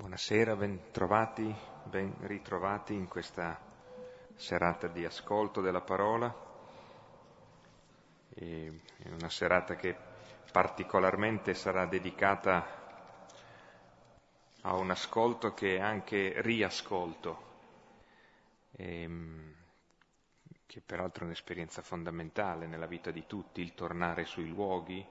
Buonasera, ben trovati, ben ritrovati in questa serata di ascolto della parola. è una serata che particolarmente sarà dedicata a un ascolto che è anche riascolto, ehm, che peraltro è un'esperienza fondamentale nella vita di tutti, il tornare sui luoghi,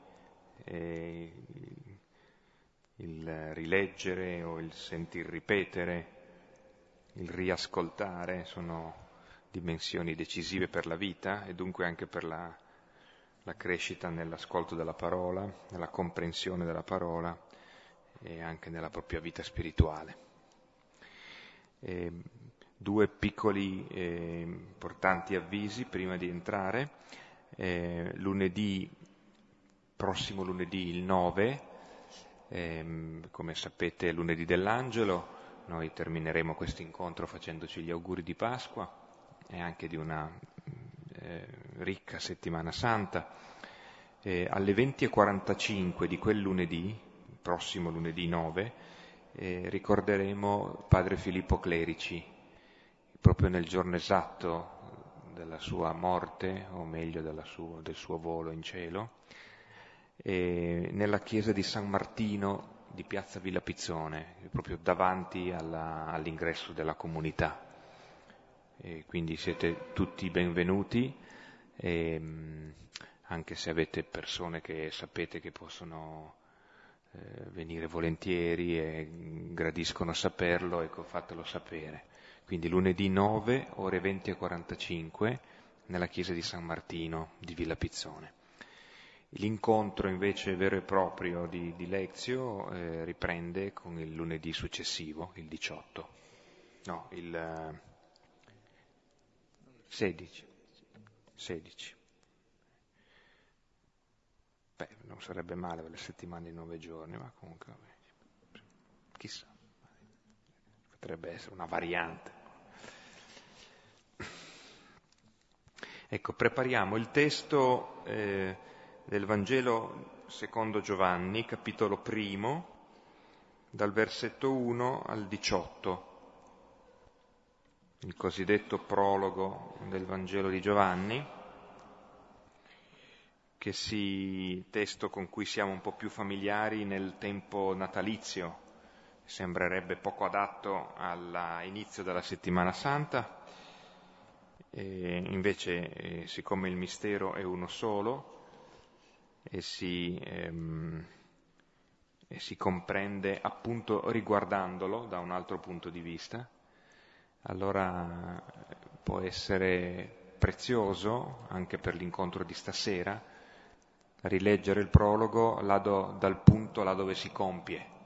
il rileggere o il sentir ripetere, il riascoltare sono dimensioni decisive per la vita e dunque anche per la, la crescita nell'ascolto della parola, nella comprensione della parola e anche nella propria vita spirituale. E due piccoli e importanti avvisi prima di entrare. Eh, lunedì, prossimo lunedì il 9, ehm, come sapete è lunedì dell'angelo, noi termineremo questo incontro facendoci gli auguri di Pasqua e anche di una eh, ricca settimana santa. Eh, alle 20.45 di quel lunedì, prossimo lunedì 9, eh, ricorderemo padre Filippo Clerici, proprio nel giorno esatto della sua morte, o meglio sua, del suo volo in cielo, nella chiesa di San Martino di Piazza Villa Pizzone, proprio davanti alla, all'ingresso della comunità. E quindi siete tutti benvenuti, e, anche se avete persone che sapete che possono eh, venire volentieri e gradiscono saperlo, ecco fatelo sapere. Quindi lunedì 9, ore 20 e 45, nella chiesa di San Martino di Villa Pizzone. L'incontro invece vero e proprio di, di Lezio eh, riprende con il lunedì successivo, il 18, no, il eh, 16, 16. Beh, non sarebbe male per le settimane di nove giorni, ma comunque, chissà, potrebbe essere una variante. Ecco, prepariamo il testo eh, del Vangelo secondo Giovanni, capitolo primo, dal versetto 1 al 18, il cosiddetto prologo del Vangelo di Giovanni, che si, testo con cui siamo un po' più familiari nel tempo natalizio, sembrerebbe poco adatto all'inizio della settimana santa, e invece eh, siccome il mistero è uno solo, e si, ehm, e si comprende appunto riguardandolo da un altro punto di vista, allora può essere prezioso anche per l'incontro di stasera rileggere il prologo do, dal punto là dove si compie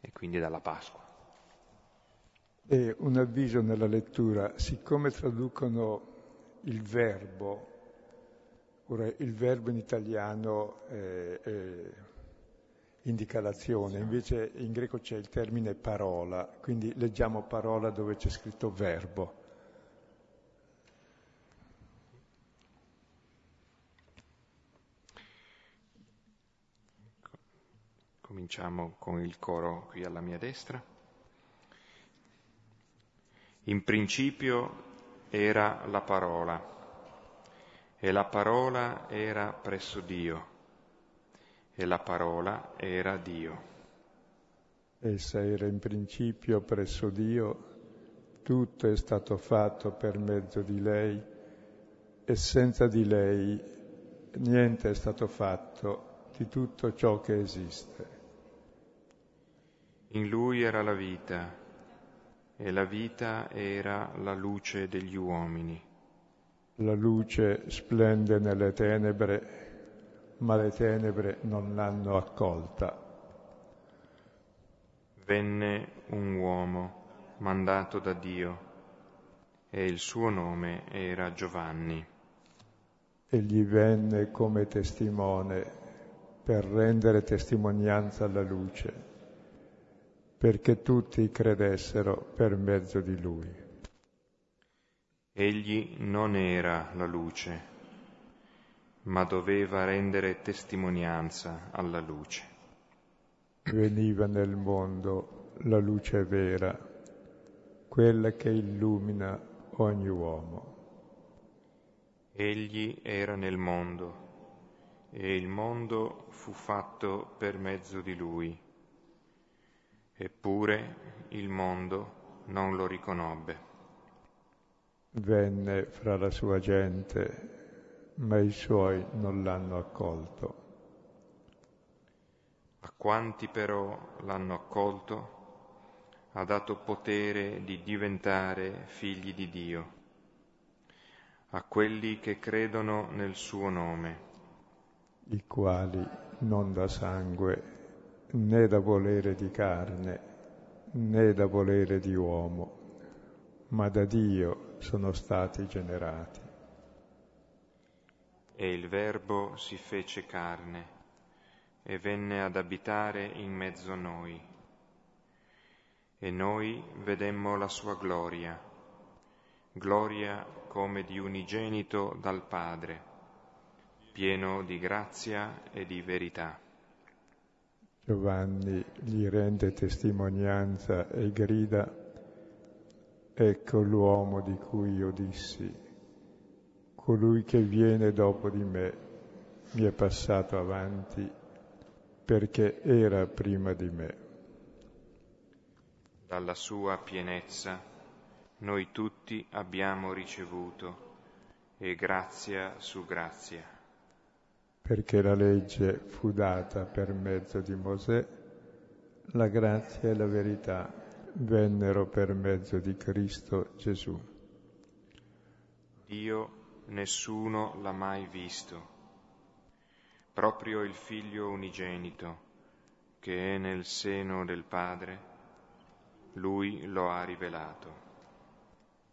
e quindi dalla Pasqua. E un avviso nella lettura, siccome traducono il verbo Ora, il verbo in italiano eh, eh, indica l'azione, invece in greco c'è il termine parola, quindi leggiamo parola dove c'è scritto verbo. Cominciamo con il coro qui alla mia destra. In principio era la parola e la parola era presso Dio, e la parola era Dio. Essa era in principio presso Dio, tutto è stato fatto per mezzo di lei e senza di lei niente è stato fatto di tutto ciò che esiste. In lui era la vita e la vita era la luce degli uomini. La luce splende nelle tenebre, ma le tenebre non l'hanno accolta. Venne un uomo mandato da Dio e il suo nome era Giovanni. Egli venne come testimone per rendere testimonianza alla luce, perché tutti credessero per mezzo di lui. Egli non era la luce, ma doveva rendere testimonianza alla luce. Veniva nel mondo, la luce vera, quella che illumina ogni uomo. Egli era nel mondo e il mondo fu fatto per mezzo di lui. Eppure il mondo non lo riconobbe. Venne fra la sua gente, ma i suoi non l'hanno accolto. A quanti però l'hanno accolto, ha dato potere di diventare figli di Dio, a quelli che credono nel suo nome i quali non da sangue né da volere di carne né da volere di uomo, ma da Dio sono stati generati. E il Verbo si fece carne e venne ad abitare in mezzo a noi. E noi vedemmo la sua gloria, gloria come di unigenito dal Padre pieno di grazia e di verità. Giovanni gli rende testimonianza e grida, ecco l'uomo di cui io dissi, colui che viene dopo di me mi è passato avanti perché era prima di me. Dalla sua pienezza noi tutti abbiamo ricevuto e grazia su grazia perché la legge fu data per mezzo di Mosè, la grazia e la verità vennero per mezzo di Cristo Gesù. Dio nessuno l'ha mai visto, proprio il Figlio unigenito che è nel seno del Padre, lui lo ha rivelato.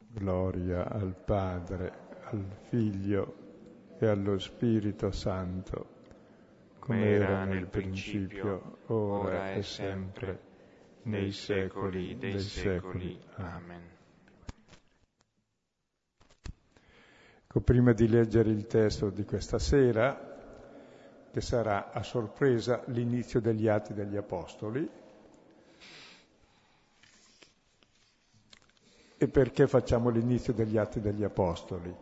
Gloria al Padre, al Figlio e allo Spirito Santo, come era nel principio, ora e sempre, nei secoli dei secoli. Amen. Ecco, prima di leggere il testo di questa sera, che sarà a sorpresa l'inizio degli Atti degli Apostoli, e perché facciamo l'inizio degli Atti degli Apostoli?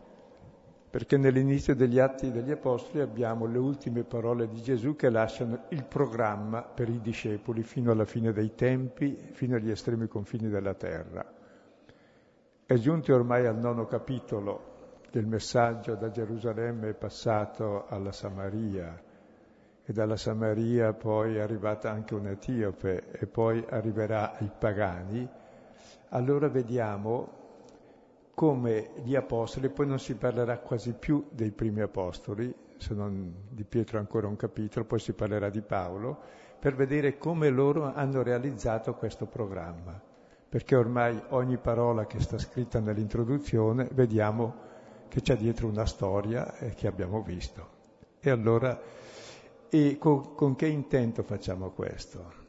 Perché nell'inizio degli Atti degli Apostoli abbiamo le ultime parole di Gesù che lasciano il programma per i discepoli fino alla fine dei tempi, fino agli estremi confini della terra. È giunti ormai al nono capitolo del messaggio da Gerusalemme è passato alla Samaria e dalla Samaria poi è arrivata anche un etiope e poi arriverà ai pagani, allora vediamo come gli apostoli, poi non si parlerà quasi più dei primi apostoli, se non di Pietro ancora un capitolo, poi si parlerà di Paolo, per vedere come loro hanno realizzato questo programma. Perché ormai ogni parola che sta scritta nell'introduzione vediamo che c'è dietro una storia eh, che abbiamo visto. E allora, e con, con che intento facciamo questo?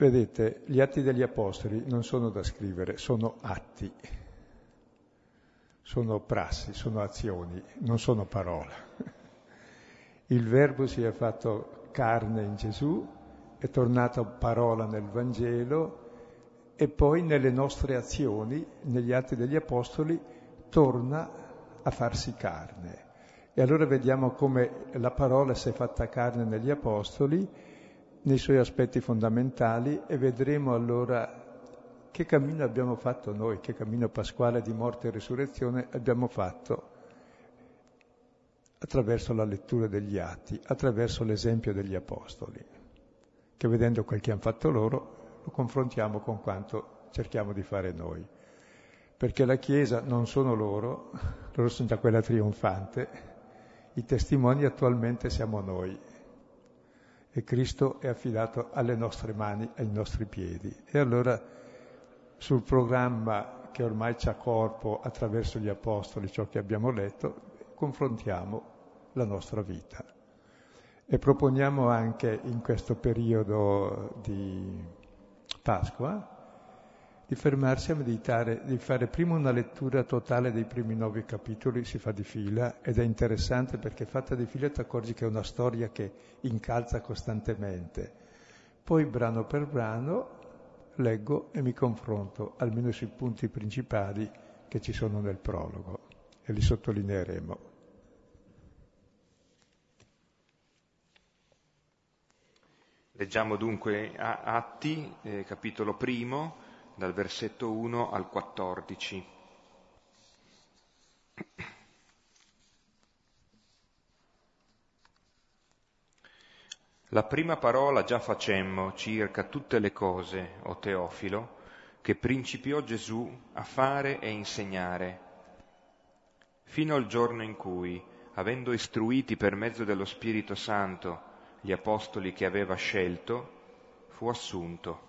Vedete, gli atti degli Apostoli non sono da scrivere, sono atti, sono prassi, sono azioni, non sono parola. Il Verbo si è fatto carne in Gesù, è tornato parola nel Vangelo e poi nelle nostre azioni, negli atti degli Apostoli, torna a farsi carne. E allora vediamo come la parola si è fatta carne negli Apostoli nei suoi aspetti fondamentali e vedremo allora che cammino abbiamo fatto noi, che cammino pasquale di morte e risurrezione abbiamo fatto attraverso la lettura degli atti, attraverso l'esempio degli apostoli, che vedendo quel che hanno fatto loro lo confrontiamo con quanto cerchiamo di fare noi. Perché la Chiesa non sono loro, loro sono già quella trionfante, i testimoni attualmente siamo noi e Cristo è affidato alle nostre mani, ai nostri piedi. E allora sul programma che ormai c'ha corpo attraverso gli Apostoli, ciò che abbiamo letto, confrontiamo la nostra vita. E proponiamo anche in questo periodo di Pasqua di fermarsi a meditare, di fare prima una lettura totale dei primi nove capitoli, si fa di fila, ed è interessante perché fatta di fila ti accorgi che è una storia che incalza costantemente. Poi brano per brano leggo e mi confronto, almeno sui punti principali che ci sono nel prologo, e li sottolineeremo. Leggiamo dunque Atti, eh, capitolo primo, dal versetto 1 al 14. La prima parola già facemmo circa tutte le cose, o Teofilo, che principiò Gesù a fare e insegnare, fino al giorno in cui, avendo istruiti per mezzo dello Spirito Santo gli apostoli che aveva scelto, fu assunto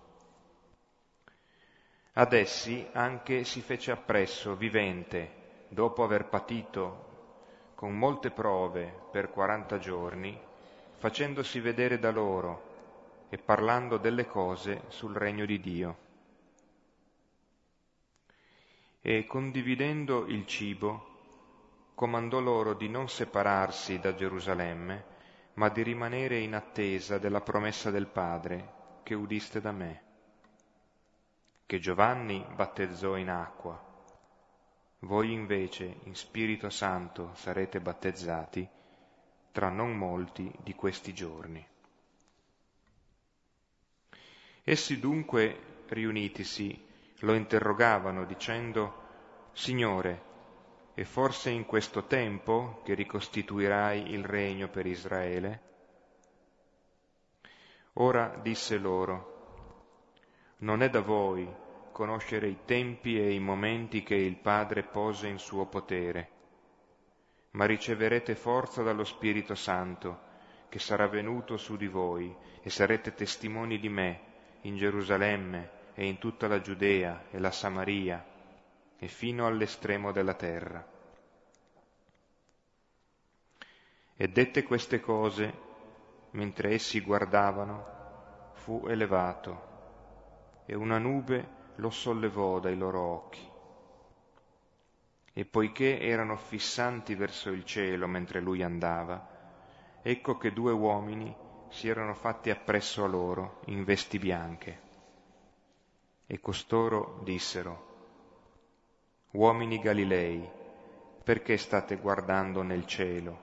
ad essi anche si fece appresso, vivente, dopo aver patito con molte prove per quaranta giorni, facendosi vedere da loro e parlando delle cose sul regno di Dio. E condividendo il cibo, comandò loro di non separarsi da Gerusalemme, ma di rimanere in attesa della promessa del Padre che udiste da me che Giovanni battezzò in acqua. Voi invece in Spirito Santo sarete battezzati tra non molti di questi giorni. Essi dunque, riunitisi, lo interrogavano dicendo, Signore, è forse in questo tempo che ricostituirai il regno per Israele? Ora disse loro, non è da voi conoscere i tempi e i momenti che il Padre pose in suo potere, ma riceverete forza dallo Spirito Santo, che sarà venuto su di voi, e sarete testimoni di me in Gerusalemme e in tutta la Giudea e la Samaria e fino all'estremo della terra. E dette queste cose, mentre essi guardavano, fu elevato e una nube lo sollevò dai loro occhi. E poiché erano fissanti verso il cielo mentre lui andava, ecco che due uomini si erano fatti appresso a loro in vesti bianche. E costoro dissero, Uomini Galilei, perché state guardando nel cielo?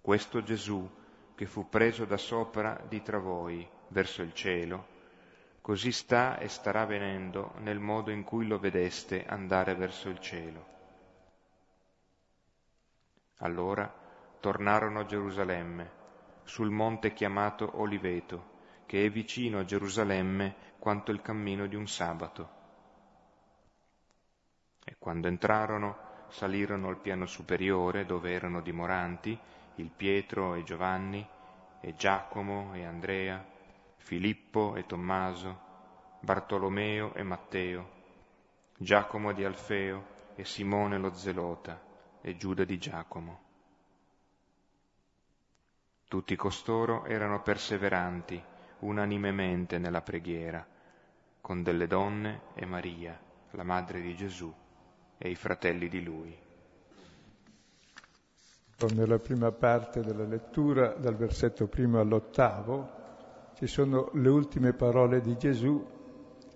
Questo Gesù che fu preso da sopra di tra voi verso il cielo, Così sta e starà venendo nel modo in cui lo vedeste andare verso il cielo. Allora tornarono a Gerusalemme, sul monte chiamato Oliveto, che è vicino a Gerusalemme quanto il cammino di un sabato. E quando entrarono, salirono al piano superiore dove erano dimoranti il Pietro e Giovanni, e Giacomo e Andrea, Filippo e Tommaso, Bartolomeo e Matteo, Giacomo di Alfeo e Simone lo Zelota e Giuda di Giacomo. Tutti costoro erano perseveranti unanimemente nella preghiera, con delle donne e Maria, la madre di Gesù, e i fratelli di lui. Nella prima parte della lettura, dal versetto primo all'ottavo, ci sono le ultime parole di Gesù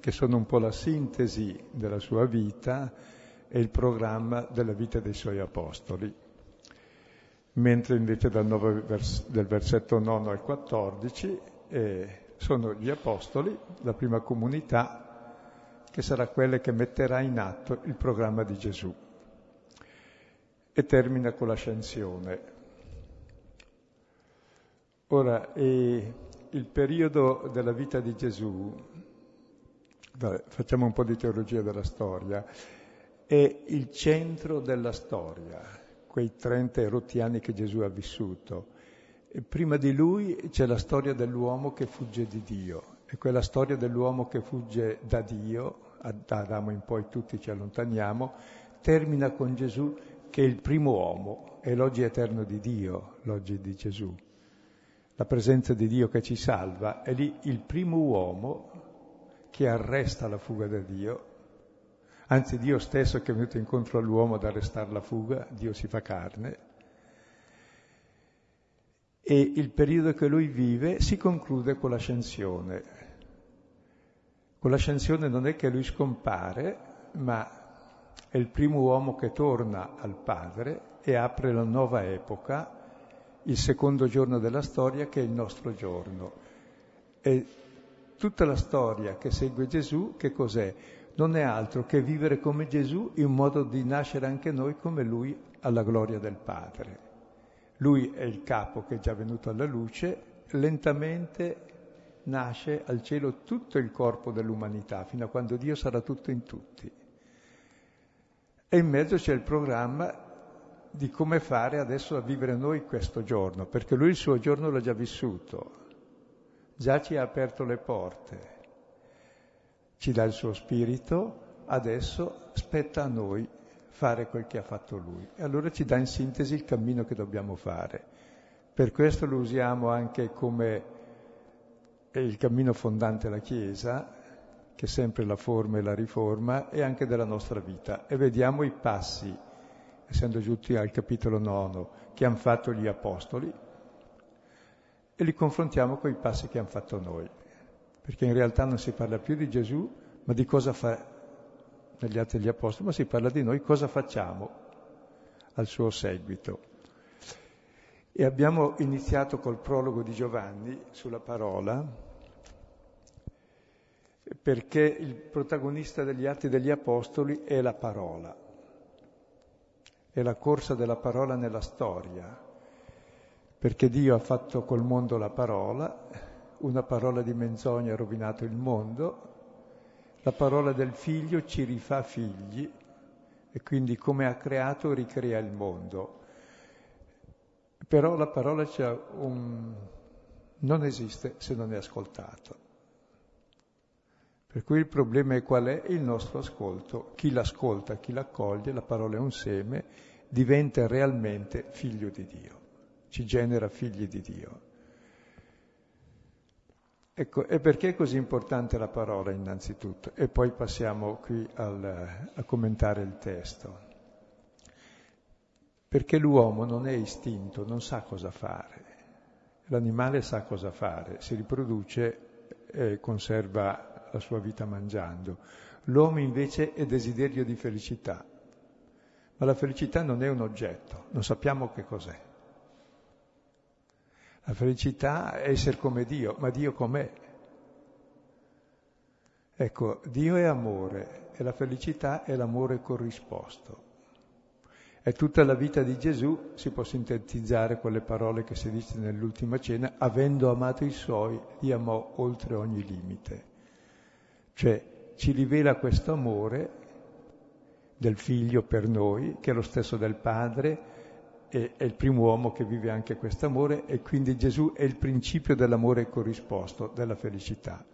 che sono un po' la sintesi della sua vita e il programma della vita dei suoi apostoli. Mentre invece dal, vers- del versetto 9 al 14 eh, sono gli apostoli, la prima comunità, che sarà quella che metterà in atto il programma di Gesù. E termina con l'ascensione. Ora, eh, il periodo della vita di Gesù, facciamo un po' di teologia della storia, è il centro della storia, quei 30 erotti anni che Gesù ha vissuto. E prima di lui c'è la storia dell'uomo che fugge di Dio, e quella storia dell'uomo che fugge da Dio, da Adamo in poi tutti ci allontaniamo, termina con Gesù che è il primo uomo, è l'oggi eterno di Dio, l'oggi di Gesù la presenza di Dio che ci salva, è lì il primo uomo che arresta la fuga da Dio, anzi Dio stesso che è venuto incontro all'uomo ad arrestare la fuga, Dio si fa carne, e il periodo che lui vive si conclude con l'ascensione. Con l'ascensione non è che lui scompare, ma è il primo uomo che torna al Padre e apre la nuova epoca, il secondo giorno della storia che è il nostro giorno. E tutta la storia che segue Gesù, che cos'è? Non è altro che vivere come Gesù in modo di nascere anche noi come Lui alla gloria del Padre. Lui è il capo che è già venuto alla luce, lentamente nasce al cielo tutto il corpo dell'umanità, fino a quando Dio sarà tutto in tutti. E in mezzo c'è il programma di come fare adesso a vivere noi questo giorno, perché lui il suo giorno l'ha già vissuto, già ci ha aperto le porte, ci dà il suo spirito, adesso spetta a noi fare quel che ha fatto lui. E allora ci dà in sintesi il cammino che dobbiamo fare. Per questo lo usiamo anche come il cammino fondante della Chiesa, che è sempre la forma e la riforma, e anche della nostra vita. E vediamo i passi, essendo giunti al capitolo nono, che hanno fatto gli apostoli, e li confrontiamo con i passi che hanno fatto noi. Perché in realtà non si parla più di Gesù, ma di cosa fa negli Atti degli Apostoli, ma si parla di noi cosa facciamo al suo seguito. E abbiamo iniziato col prologo di Giovanni sulla parola, perché il protagonista degli Atti degli Apostoli è la parola, è la corsa della parola nella storia, perché Dio ha fatto col mondo la parola, una parola di menzogna ha rovinato il mondo, la parola del figlio ci rifà figli e quindi come ha creato ricrea il mondo. Però la parola un... non esiste se non è ascoltato. Per cui il problema è qual è? Il nostro ascolto. Chi l'ascolta, chi l'accoglie, la parola è un seme, diventa realmente figlio di Dio, ci genera figli di Dio. Ecco, e perché è così importante la parola innanzitutto? E poi passiamo qui al, a commentare il testo. Perché l'uomo non è istinto, non sa cosa fare. L'animale sa cosa fare, si riproduce e conserva la sua vita mangiando. L'uomo invece è desiderio di felicità. Ma la felicità non è un oggetto, non sappiamo che cos'è. La felicità è essere come Dio, ma Dio com'è? Ecco, Dio è amore e la felicità è l'amore corrisposto. E tutta la vita di Gesù si può sintetizzare con le parole che si dice nell'ultima cena, avendo amato i suoi, li amò oltre ogni limite. Cioè ci rivela questo amore del figlio per noi, che è lo stesso del padre, è, è il primo uomo che vive anche questo amore e quindi Gesù è il principio dell'amore corrisposto, della felicità.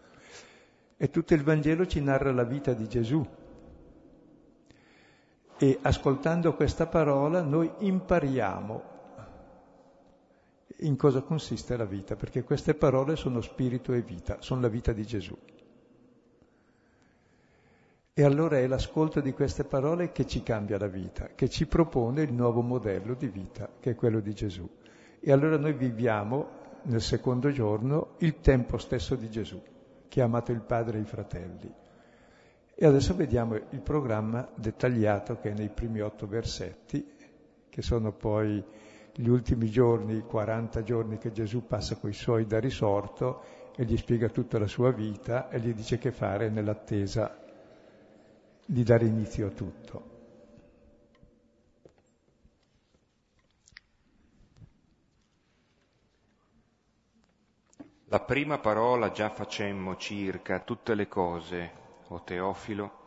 E tutto il Vangelo ci narra la vita di Gesù. E ascoltando questa parola noi impariamo in cosa consiste la vita, perché queste parole sono spirito e vita, sono la vita di Gesù. E allora è l'ascolto di queste parole che ci cambia la vita, che ci propone il nuovo modello di vita, che è quello di Gesù. E allora noi viviamo nel secondo giorno il tempo stesso di Gesù, che ha amato il Padre e i fratelli. E adesso vediamo il programma dettagliato che è nei primi otto versetti, che sono poi gli ultimi giorni, i 40 giorni che Gesù passa con i suoi da risorto e gli spiega tutta la sua vita e gli dice che fare nell'attesa di dare inizio a tutto. La prima parola già facemmo circa tutte le cose, o Teofilo,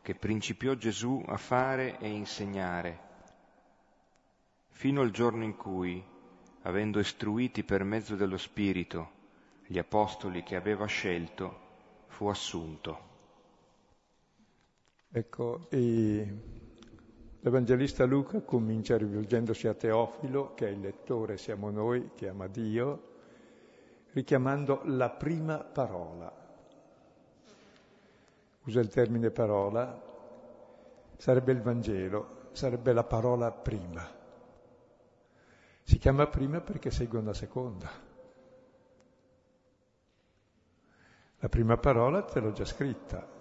che principiò Gesù a fare e insegnare, fino al giorno in cui, avendo istruiti per mezzo dello Spirito gli apostoli che aveva scelto, fu assunto. Ecco, l'Evangelista Luca comincia rivolgendosi a Teofilo, che è il lettore, siamo noi, che ama Dio, richiamando la prima parola. usa il termine parola, sarebbe il Vangelo, sarebbe la parola prima. Si chiama prima perché segue una seconda. La prima parola te l'ho già scritta,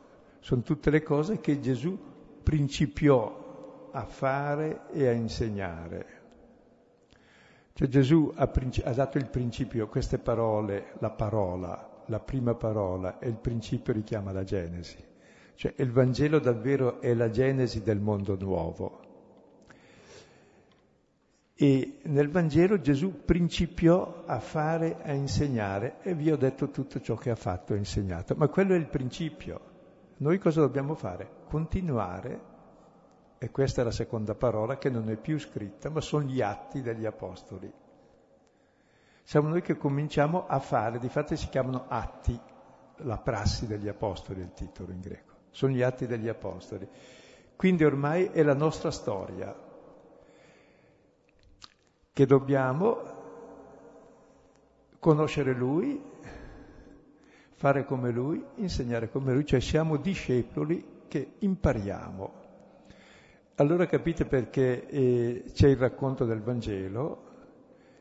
sono tutte le cose che Gesù principiò a fare e a insegnare. Cioè Gesù ha, ha dato il principio, queste parole, la parola, la prima parola e il principio richiama la Genesi. Cioè il Vangelo davvero è la Genesi del mondo nuovo. E nel Vangelo Gesù principiò a fare, a insegnare e vi ho detto tutto ciò che ha fatto e insegnato. Ma quello è il principio. Noi cosa dobbiamo fare? Continuare e questa è la seconda parola che non è più scritta, ma sono gli atti degli apostoli. Siamo noi che cominciamo a fare, di fatto si chiamano atti, la prassi degli apostoli è il titolo in greco, sono gli atti degli apostoli. Quindi ormai è la nostra storia che dobbiamo conoscere Lui, fare come Lui, insegnare come Lui, cioè siamo discepoli che impariamo allora capite perché eh, c'è il racconto del Vangelo,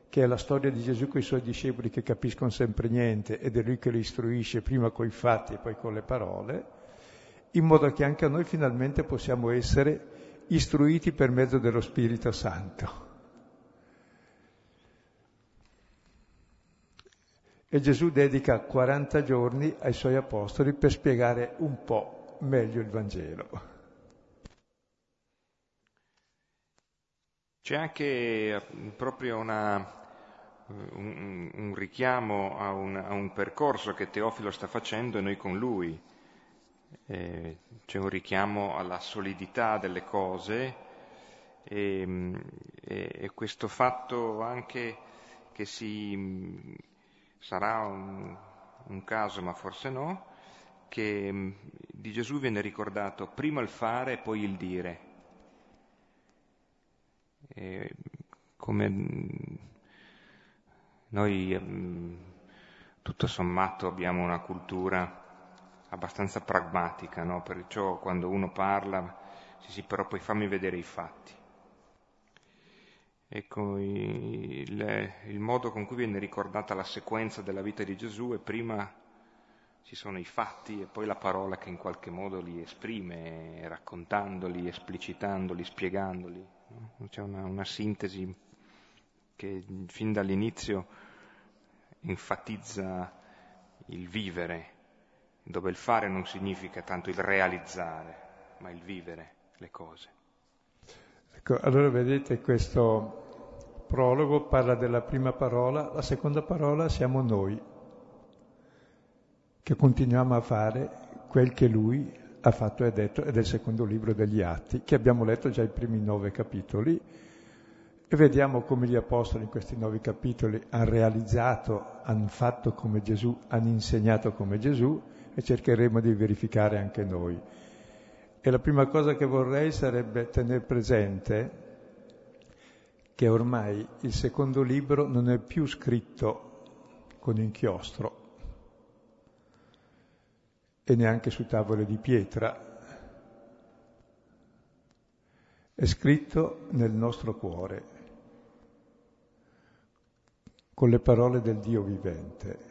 che è la storia di Gesù con i suoi discepoli che capiscono sempre niente ed è lui che li istruisce prima con i fatti e poi con le parole, in modo che anche noi finalmente possiamo essere istruiti per mezzo dello Spirito Santo. E Gesù dedica 40 giorni ai suoi apostoli per spiegare un po' meglio il Vangelo. C'è anche eh, proprio una, un, un, richiamo a un, a un, percorso che Teofilo sta facendo e noi con lui. Eh, c'è un richiamo alla solidità delle cose e, e, e questo fatto anche che si, sarà un, un caso, ma forse no, che di Gesù viene ricordato prima il fare e poi il dire. E come noi mm, tutto sommato abbiamo una cultura abbastanza pragmatica, no? perciò quando uno parla, sì sì, però poi fammi vedere i fatti. Ecco, il, il modo con cui viene ricordata la sequenza della vita di Gesù è prima ci sono i fatti e poi la parola che in qualche modo li esprime, raccontandoli, esplicitandoli, spiegandoli. C'è una, una sintesi che fin dall'inizio enfatizza il vivere, dove il fare non significa tanto il realizzare, ma il vivere le cose. Ecco, allora vedete questo prologo parla della prima parola, la seconda parola siamo noi, che continuiamo a fare quel che lui ha fatto e detto, ed è il secondo libro degli Atti, che abbiamo letto già i primi nove capitoli, e vediamo come gli apostoli in questi nove capitoli hanno realizzato, hanno fatto come Gesù, hanno insegnato come Gesù, e cercheremo di verificare anche noi. E la prima cosa che vorrei sarebbe tenere presente che ormai il secondo libro non è più scritto con inchiostro, e neanche su tavole di pietra. È scritto nel nostro cuore, con le parole del Dio vivente.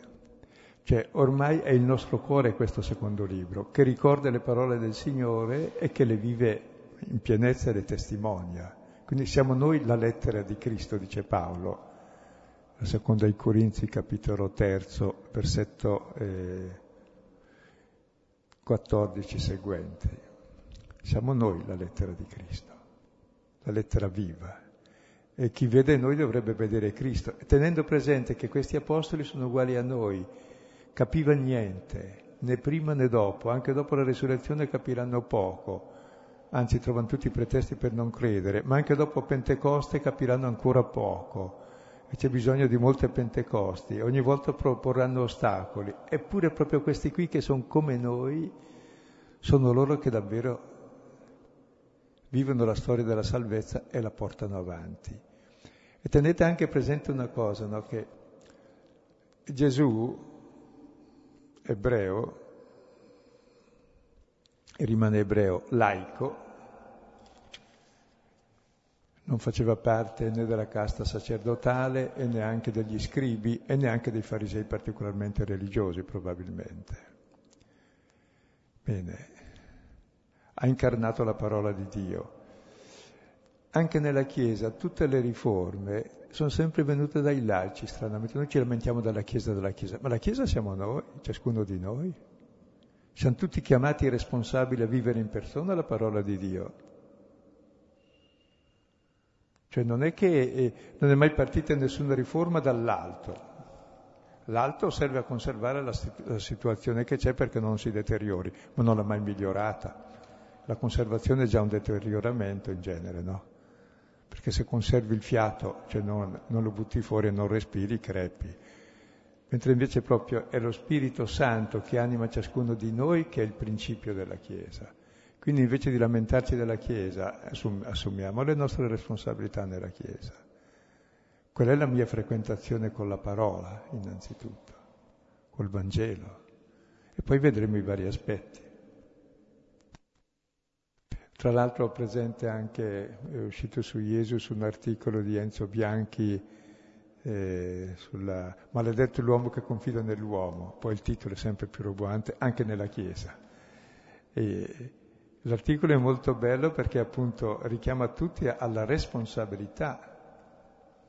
Cioè, ormai è il nostro cuore questo secondo libro, che ricorda le parole del Signore e che le vive in pienezza e le testimonia. Quindi siamo noi la lettera di Cristo, dice Paolo, la seconda ai Corinzi, capitolo terzo, versetto eh, 14 seguenti. Siamo noi la lettera di Cristo, la lettera viva. E chi vede noi dovrebbe vedere Cristo, tenendo presente che questi apostoli sono uguali a noi, capivano niente, né prima né dopo, anche dopo la risurrezione capiranno poco, anzi trovano tutti i pretesti per non credere, ma anche dopo Pentecoste capiranno ancora poco e c'è bisogno di molte Pentecosti, ogni volta proporranno ostacoli, eppure proprio questi qui che sono come noi, sono loro che davvero vivono la storia della salvezza e la portano avanti. E tenete anche presente una cosa, no? che Gesù, ebreo, rimane ebreo laico, non faceva parte né della casta sacerdotale e neanche degli scribi e neanche dei farisei particolarmente religiosi probabilmente. Bene, ha incarnato la parola di Dio. Anche nella Chiesa tutte le riforme sono sempre venute dai laici, stranamente. Noi ci lamentiamo della Chiesa della Chiesa, ma la Chiesa siamo noi, ciascuno di noi. Siamo tutti chiamati responsabili a vivere in persona la parola di Dio. Cioè non è che eh, non è mai partita nessuna riforma dall'alto. L'alto serve a conservare la, la situazione che c'è perché non si deteriori, ma non l'ha mai migliorata. La conservazione è già un deterioramento in genere, no? Perché se conservi il fiato, cioè non, non lo butti fuori e non respiri, crepi. Mentre invece proprio è lo Spirito Santo che anima ciascuno di noi che è il principio della Chiesa. Quindi invece di lamentarci della Chiesa, assumiamo le nostre responsabilità nella Chiesa. Quella è la mia frequentazione con la parola, innanzitutto, col Vangelo. E poi vedremo i vari aspetti. Tra l'altro ho presente anche, è uscito su Jesus un articolo di Enzo Bianchi eh, sulla Maledetto l'uomo che confida nell'uomo, poi il titolo è sempre più roboante, anche nella Chiesa. E, L'articolo è molto bello perché appunto richiama tutti alla responsabilità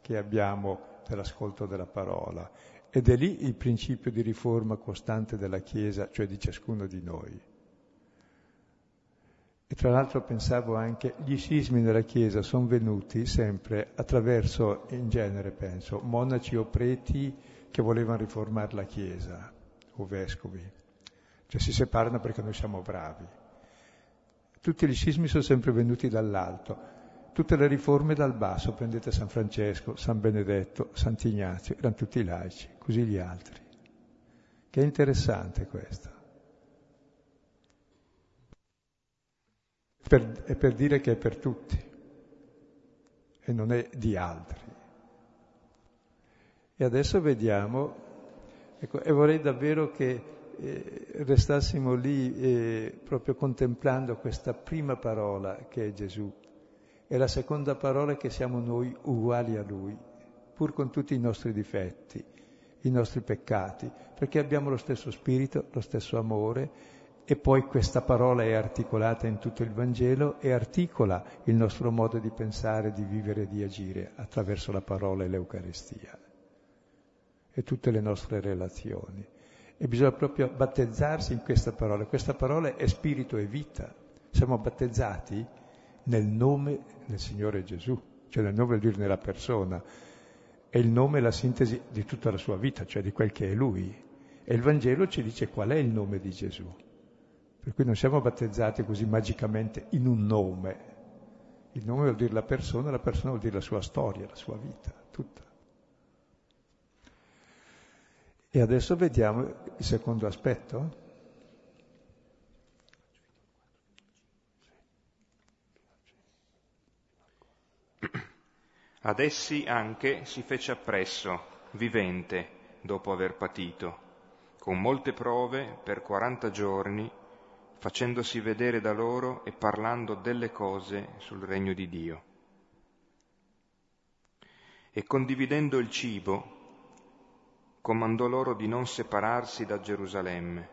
che abbiamo dell'ascolto della parola ed è lì il principio di riforma costante della Chiesa, cioè di ciascuno di noi. E tra l'altro pensavo anche, gli sismi della Chiesa sono venuti sempre attraverso, in genere penso, monaci o preti che volevano riformare la Chiesa, o vescovi. Cioè si separano perché noi siamo bravi. Tutti gli scismi sono sempre venuti dall'alto, tutte le riforme dal basso, prendete San Francesco, San Benedetto, Sant'Ignazio, erano tutti laici, così gli altri. Che interessante questo. Per, è per dire che è per tutti e non è di altri. E adesso vediamo, ecco, e vorrei davvero che eh, restassimo lì eh, proprio contemplando questa prima parola che è Gesù e la seconda parola che siamo noi uguali a Lui, pur con tutti i nostri difetti, i nostri peccati, perché abbiamo lo stesso spirito, lo stesso amore e poi questa parola è articolata in tutto il Vangelo e articola il nostro modo di pensare, di vivere e di agire attraverso la parola e l'Eucaristia e tutte le nostre relazioni. E bisogna proprio battezzarsi in questa parola. Questa parola è spirito e vita. Siamo battezzati nel nome del Signore Gesù, cioè nel nome vuol dire nella persona. E il nome è la sintesi di tutta la sua vita, cioè di quel che è Lui. E il Vangelo ci dice qual è il nome di Gesù. Per cui non siamo battezzati così magicamente in un nome. Il nome vuol dire la persona, la persona vuol dire la sua storia, la sua vita, tutta. E adesso vediamo il secondo aspetto. Ad essi anche si fece appresso, vivente, dopo aver patito, con molte prove per quaranta giorni, facendosi vedere da loro e parlando delle cose sul regno di Dio. E condividendo il cibo, comandò loro di non separarsi da Gerusalemme,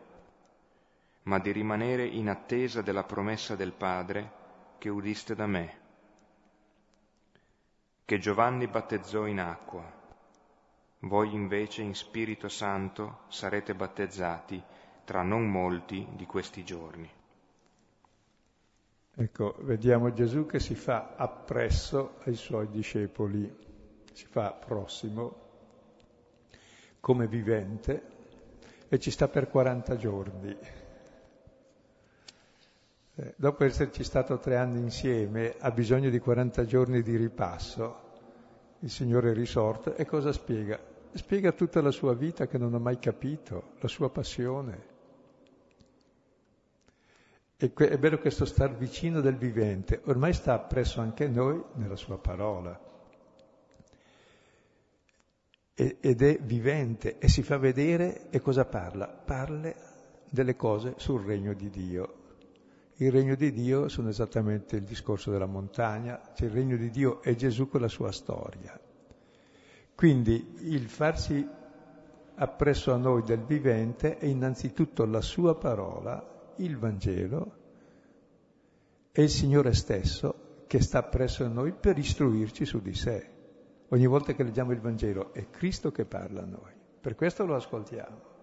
ma di rimanere in attesa della promessa del Padre che udiste da me, che Giovanni battezzò in acqua, voi invece in Spirito Santo sarete battezzati tra non molti di questi giorni. Ecco, vediamo Gesù che si fa appresso ai suoi discepoli, si fa prossimo come vivente e ci sta per 40 giorni. Eh, dopo esserci stato tre anni insieme, ha bisogno di 40 giorni di ripasso. Il Signore è risorto e cosa spiega? Spiega tutta la sua vita che non ha mai capito, la sua passione. E que- è bello questo star vicino del vivente, ormai sta presso anche noi nella sua parola ed è vivente e si fa vedere e cosa parla? Parla delle cose sul regno di Dio. Il regno di Dio sono esattamente il discorso della montagna, cioè il regno di Dio è Gesù con la sua storia. Quindi il farsi appresso a noi del vivente è innanzitutto la sua parola, il Vangelo, e il Signore stesso che sta presso noi per istruirci su di sé. Ogni volta che leggiamo il Vangelo è Cristo che parla a noi, per questo lo ascoltiamo.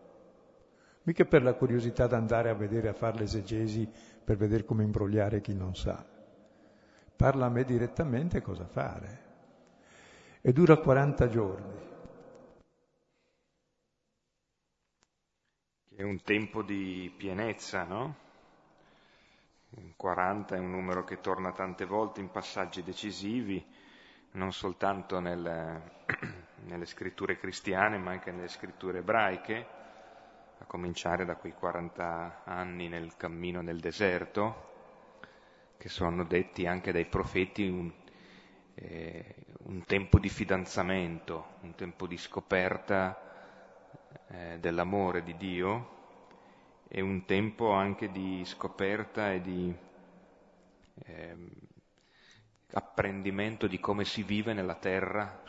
Mica per la curiosità di andare a vedere, a fare l'esegesi, per vedere come imbrogliare chi non sa. Parla a me direttamente cosa fare. E dura 40 giorni. È un tempo di pienezza, no? 40 è un numero che torna tante volte in passaggi decisivi, non soltanto nel, nelle scritture cristiane, ma anche nelle scritture ebraiche, a cominciare da quei 40 anni nel cammino nel deserto, che sono detti anche dai profeti un, eh, un tempo di fidanzamento, un tempo di scoperta eh, dell'amore di Dio e un tempo anche di scoperta e di eh, apprendimento di come si vive nella terra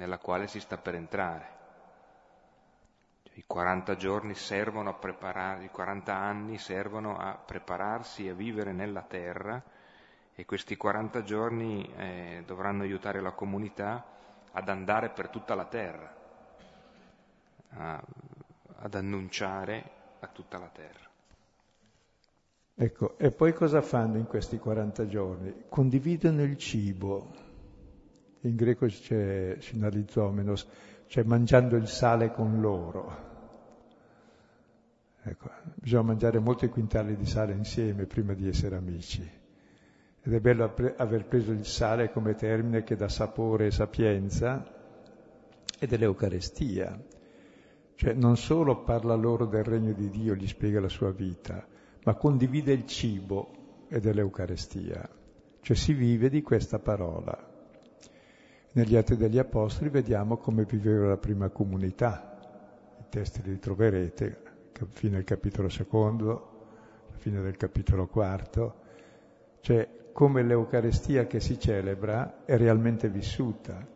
nella quale si sta per entrare. I 40 giorni servono a preparare, i 40 anni servono a prepararsi a vivere nella terra e questi 40 giorni eh, dovranno aiutare la comunità ad andare per tutta la terra, a, ad annunciare a tutta la terra. Ecco, e poi cosa fanno in questi 40 giorni? Condividono il cibo. In greco c'è sinalizzomenos, cioè mangiando il sale con loro. Ecco, bisogna mangiare molti quintali di sale insieme prima di essere amici. Ed è bello aver preso il sale come termine che dà sapore e sapienza e dell'Eucarestia. Cioè non solo parla loro del regno di Dio, gli spiega la sua vita, ma condivide il cibo e dell'Eucarestia. Cioè si vive di questa parola. Negli Atti degli Apostoli vediamo come viveva la prima comunità. I testi li troverete, fino al capitolo secondo, alla fine del capitolo quarto. Cioè come l'Eucarestia che si celebra è realmente vissuta.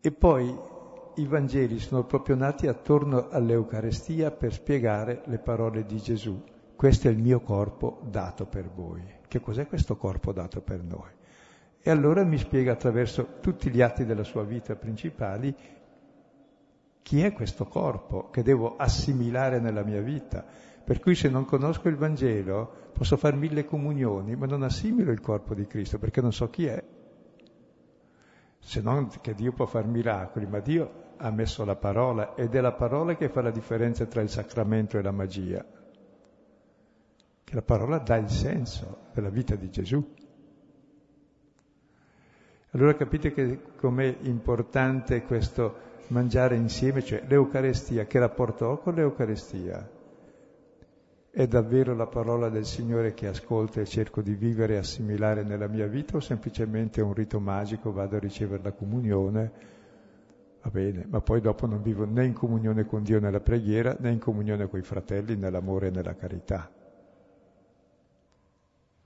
E poi i Vangeli sono proprio nati attorno all'Eucarestia per spiegare le parole di Gesù. Questo è il mio corpo dato per voi. Che cos'è questo corpo dato per noi? E allora mi spiega attraverso tutti gli atti della sua vita principali chi è questo corpo che devo assimilare nella mia vita. Per cui se non conosco il Vangelo posso fare mille comunioni, ma non assimilo il corpo di Cristo perché non so chi è. Se non che Dio può fare miracoli, ma Dio ha messo la parola ed è la parola che fa la differenza tra il sacramento e la magia. Che la parola dà il senso della vita di Gesù. Allora capite che com'è importante questo mangiare insieme, cioè l'Eucarestia, che rapporto ho con l'Eucarestia? È davvero la parola del Signore che ascolto e cerco di vivere e assimilare nella mia vita o semplicemente un rito magico, vado a ricevere la comunione Va bene, ma poi dopo non vivo né in comunione con Dio nella preghiera, né in comunione con i fratelli, nell'amore e nella carità.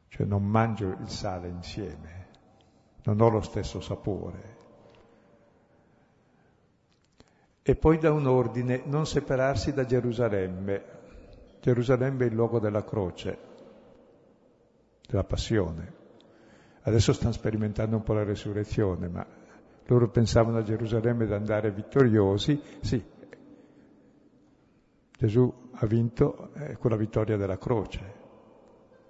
Cioè non mangio il sale insieme, non ho lo stesso sapore. E poi da un ordine, non separarsi da Gerusalemme. Gerusalemme è il luogo della croce, della passione. Adesso stanno sperimentando un po' la resurrezione, ma loro pensavano a Gerusalemme ad andare vittoriosi, sì, Gesù ha vinto eh, con la vittoria della croce,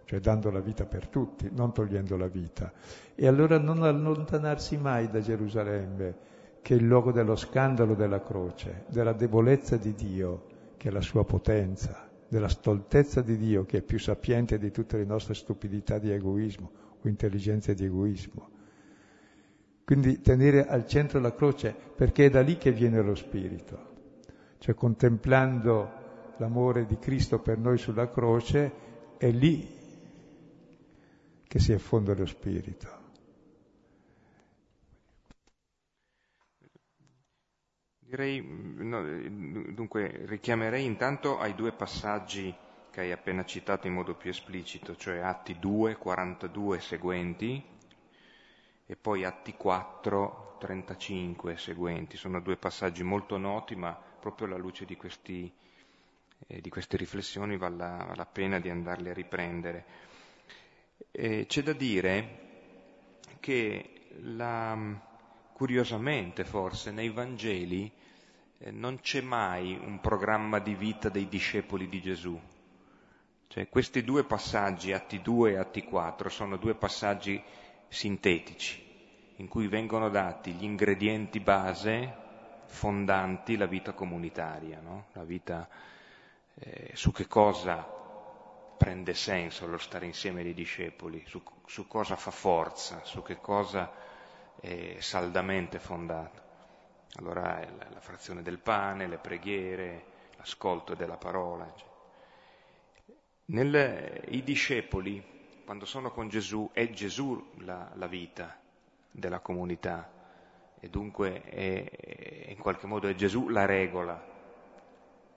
cioè dando la vita per tutti, non togliendo la vita. E allora non allontanarsi mai da Gerusalemme, che è il luogo dello scandalo della croce, della debolezza di Dio, che è la sua potenza, della stoltezza di Dio, che è più sapiente di tutte le nostre stupidità di egoismo o intelligenze di egoismo. Quindi tenere al centro la croce perché è da lì che viene lo Spirito. Cioè contemplando l'amore di Cristo per noi sulla croce, è lì che si affonda lo Spirito. Direi, no, dunque, richiamerei intanto ai due passaggi che hai appena citato in modo più esplicito, cioè Atti 2, 42 seguenti e poi Atti 4, 35 seguenti. Sono due passaggi molto noti, ma proprio alla luce di, questi, eh, di queste riflessioni vale la, la, pena di andarle a riprendere. E c'è da dire che la, curiosamente forse nei Vangeli eh, non c'è mai un programma di vita dei discepoli di Gesù. Cioè, questi due passaggi, Atti 2 e Atti 4, sono due passaggi sintetici, in cui vengono dati gli ingredienti base fondanti la vita comunitaria, no? la vita eh, su che cosa prende senso lo stare insieme dei discepoli, su, su cosa fa forza, su che cosa è saldamente fondato. Allora la, la frazione del pane, le preghiere, l'ascolto della parola. Nel, I discepoli, quando sono con Gesù, è Gesù la, la vita della comunità e dunque è, in qualche modo è Gesù la regola,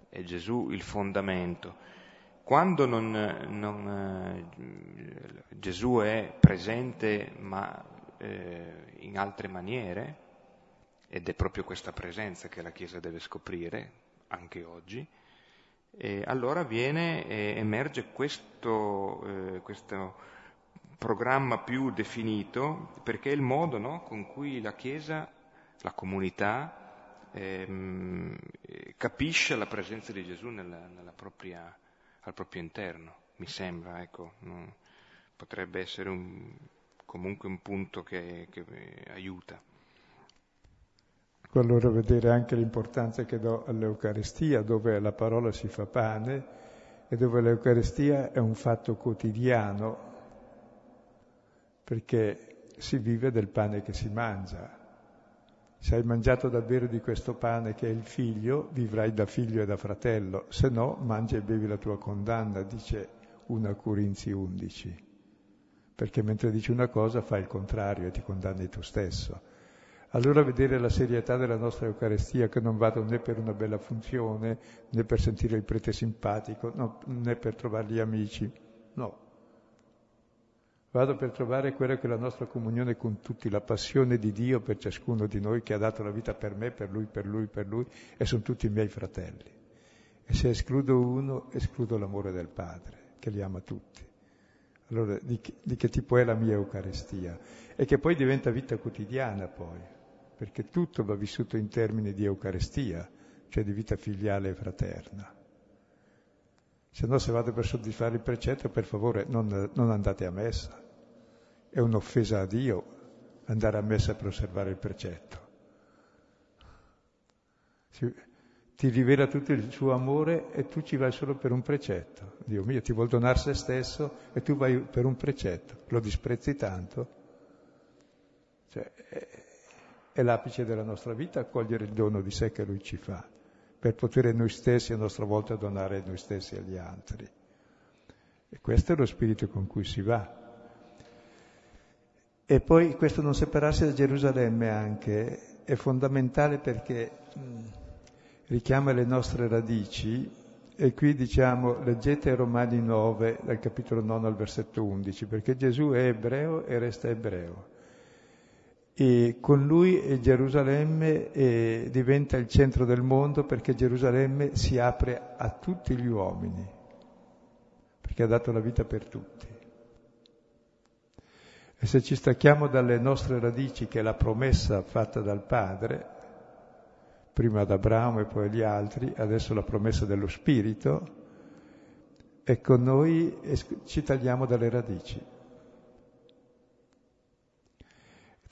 è Gesù il fondamento. Quando non, non, eh, Gesù è presente ma eh, in altre maniere, ed è proprio questa presenza che la Chiesa deve scoprire anche oggi, e allora viene, eh, emerge questo, eh, questo, programma più definito perché è il modo no, con cui la Chiesa, la comunità, ehm, capisce la presenza di Gesù nella, nella propria, al proprio interno, mi sembra, ecco, no? potrebbe essere un, comunque un punto che, che aiuta allora vedere anche l'importanza che do all'Eucaristia, dove la parola si fa pane e dove l'Eucaristia è un fatto quotidiano, perché si vive del pane che si mangia. Se hai mangiato davvero di questo pane che è il figlio, vivrai da figlio e da fratello, se no mangia e bevi la tua condanna, dice una Corinzi 11. Perché mentre dici una cosa fai il contrario e ti condanni tu stesso. Allora vedere la serietà della nostra Eucaristia, che non vado né per una bella funzione, né per sentire il prete simpatico, no, né per trovare gli amici, no. Vado per trovare quella che è la nostra comunione con tutti, la passione di Dio per ciascuno di noi che ha dato la vita per me, per lui, per lui, per lui, e sono tutti i miei fratelli. E se escludo uno, escludo l'amore del Padre, che li ama tutti. Allora, di che, di che tipo è la mia Eucaristia? E che poi diventa vita quotidiana poi perché tutto va vissuto in termini di Eucaristia, cioè di vita filiale e fraterna. Se no, se vado per soddisfare il precetto, per favore non, non andate a messa. È un'offesa a Dio andare a messa per osservare il precetto. Si, ti rivela tutto il suo amore e tu ci vai solo per un precetto. Dio mio, ti vuol donare se stesso e tu vai per un precetto. Lo disprezzi tanto? Cioè, è l'apice della nostra vita accogliere il dono di sé che Lui ci fa, per poter noi stessi a nostra volta donare noi stessi agli altri. E questo è lo spirito con cui si va. E poi questo non separarsi da Gerusalemme anche è fondamentale perché mh, richiama le nostre radici e qui diciamo leggete Romani 9 dal capitolo 9 al versetto 11 perché Gesù è ebreo e resta ebreo e con lui Gerusalemme eh, diventa il centro del mondo perché Gerusalemme si apre a tutti gli uomini, perché ha dato la vita per tutti. E se ci stacchiamo dalle nostre radici, che è la promessa fatta dal Padre, prima ad Abramo e poi agli altri, adesso la promessa dello Spirito, ecco noi ci tagliamo dalle radici.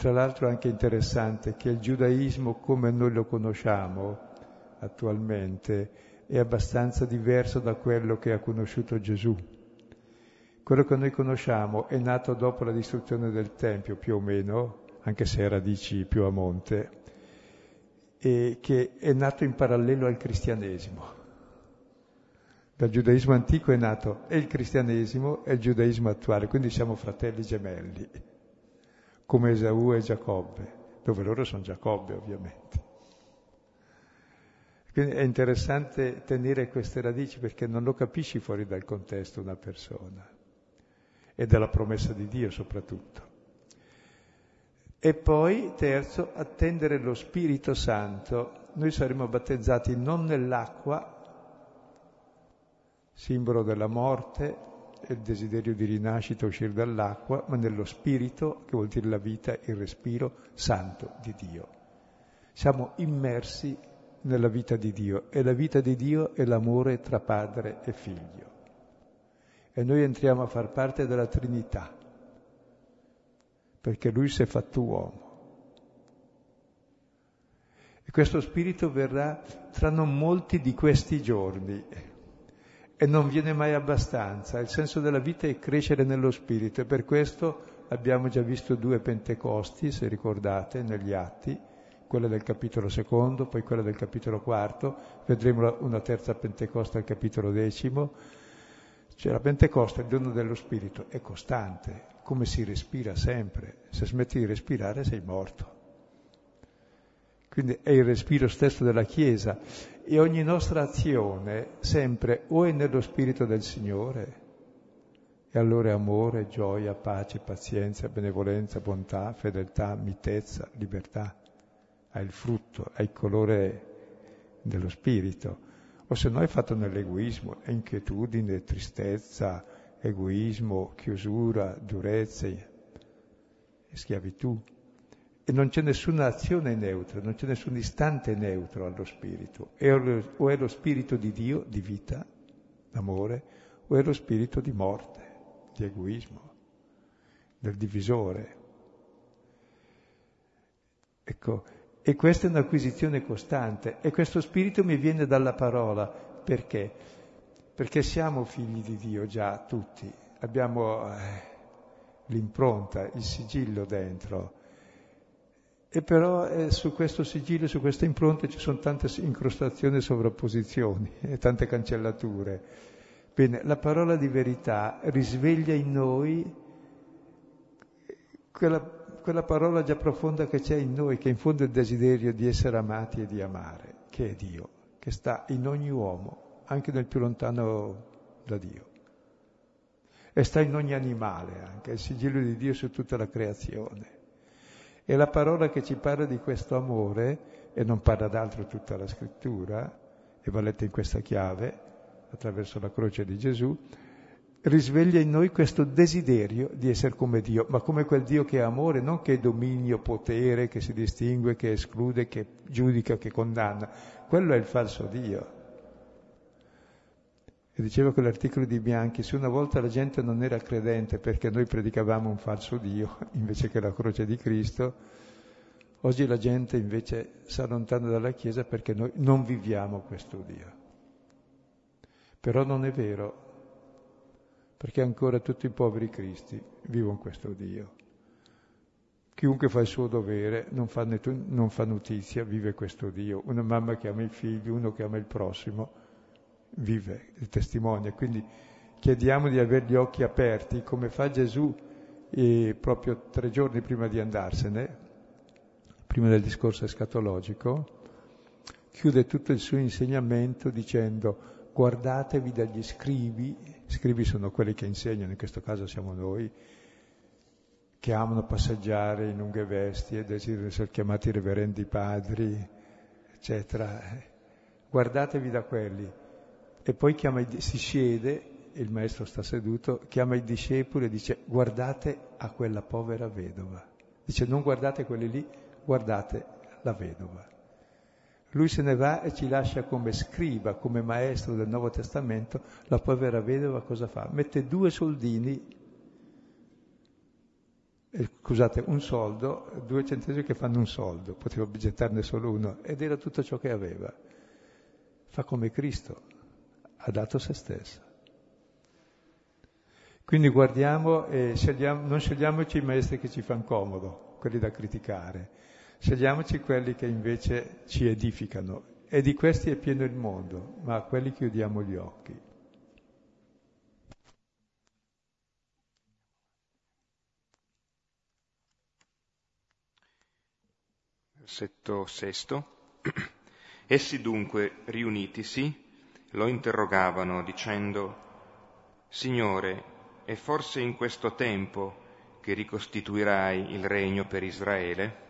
Tra l'altro è anche interessante che il giudaismo come noi lo conosciamo attualmente è abbastanza diverso da quello che ha conosciuto Gesù. Quello che noi conosciamo è nato dopo la distruzione del Tempio, più o meno, anche se ha radici più a monte, e che è nato in parallelo al cristianesimo. Dal giudaismo antico è nato e il cristianesimo e il giudaismo attuale, quindi siamo fratelli gemelli come Esaù e Giacobbe, dove loro sono Giacobbe ovviamente. Quindi è interessante tenere queste radici perché non lo capisci fuori dal contesto una persona e dalla promessa di Dio soprattutto. E poi, terzo, attendere lo Spirito Santo. Noi saremo battezzati non nell'acqua, simbolo della morte il desiderio di rinascita, uscire dall'acqua, ma nello Spirito, che vuol dire la vita, il respiro santo di Dio. Siamo immersi nella vita di Dio e la vita di Dio è l'amore tra padre e figlio. E noi entriamo a far parte della Trinità perché lui si è fatto uomo. E questo spirito verrà tra non molti di questi giorni e non viene mai abbastanza. Il senso della vita è crescere nello spirito e per questo abbiamo già visto due Pentecosti, se ricordate, negli atti, quella del capitolo secondo, poi quella del capitolo quarto, vedremo una terza Pentecoste al capitolo decimo. Cioè la Pentecoste, il giorno dello Spirito, è costante, come si respira sempre. Se smetti di respirare sei morto. Quindi è il respiro stesso della Chiesa e ogni nostra azione sempre o è nello Spirito del Signore, e allora è amore, gioia, pace, pazienza, benevolenza, bontà, fedeltà, mitezza, libertà, ha il frutto, ha il colore dello Spirito. O se no è fatto nell'egoismo, è inquietudine, tristezza, egoismo, chiusura, durezza, schiavitù. E non c'è nessuna azione neutra, non c'è nessun istante neutro allo spirito. O è lo spirito di Dio, di vita, d'amore, o è lo spirito di morte, di egoismo, del divisore. Ecco, e questa è un'acquisizione costante e questo spirito mi viene dalla parola. Perché? perché siamo figli di Dio già tutti, abbiamo eh, l'impronta, il sigillo dentro. E però eh, su questo sigillo, su questa impronta ci sono tante incrostazioni e sovrapposizioni e tante cancellature. Bene, la parola di verità risveglia in noi quella, quella parola già profonda che c'è in noi, che in fondo è il desiderio di essere amati e di amare, che è Dio, che sta in ogni uomo anche nel più lontano da Dio. E sta in ogni animale anche, il sigillo di Dio su tutta la creazione. E la parola che ci parla di questo amore, e non parla d'altro tutta la scrittura, e va letta in questa chiave, attraverso la croce di Gesù, risveglia in noi questo desiderio di essere come Dio, ma come quel Dio che è amore, non che è dominio, potere, che si distingue, che esclude, che giudica, che condanna. Quello è il falso Dio. E diceva quell'articolo di Bianchi, se una volta la gente non era credente perché noi predicavamo un falso Dio invece che la croce di Cristo, oggi la gente invece si allontana dalla Chiesa perché noi non viviamo questo Dio. Però non è vero, perché ancora tutti i poveri cristi vivono questo Dio. Chiunque fa il suo dovere, non fa, non fa notizia, vive questo Dio. Una mamma che ama i figli, uno che ama il prossimo, vive, il testimonia. Quindi chiediamo di avere gli occhi aperti, come fa Gesù eh, proprio tre giorni prima di andarsene, prima del discorso escatologico, chiude tutto il suo insegnamento dicendo guardatevi dagli scribi, scribi sono quelli che insegnano, in questo caso siamo noi, che amano passeggiare in lunghe vesti e desiderano essere chiamati reverendi padri, eccetera. Guardatevi da quelli e poi chiama, si siede, il maestro sta seduto, chiama i discepoli e dice guardate a quella povera vedova. Dice non guardate quelli lì, guardate la vedova. Lui se ne va e ci lascia come scriba, come maestro del Nuovo Testamento, la povera vedova cosa fa? Mette due soldini, eh, scusate, un soldo, due centesimi che fanno un soldo, poteva gettarne solo uno, ed era tutto ciò che aveva. Fa come Cristo, ha dato se stessa. Quindi guardiamo e scegliamo, non scegliamoci i maestri che ci fanno comodo, quelli da criticare, scegliamoci quelli che invece ci edificano. E di questi è pieno il mondo, ma a quelli chiudiamo gli occhi. Versetto sesto. Essi dunque, riunitisi, lo interrogavano dicendo, Signore, è forse in questo tempo che ricostituirai il regno per Israele?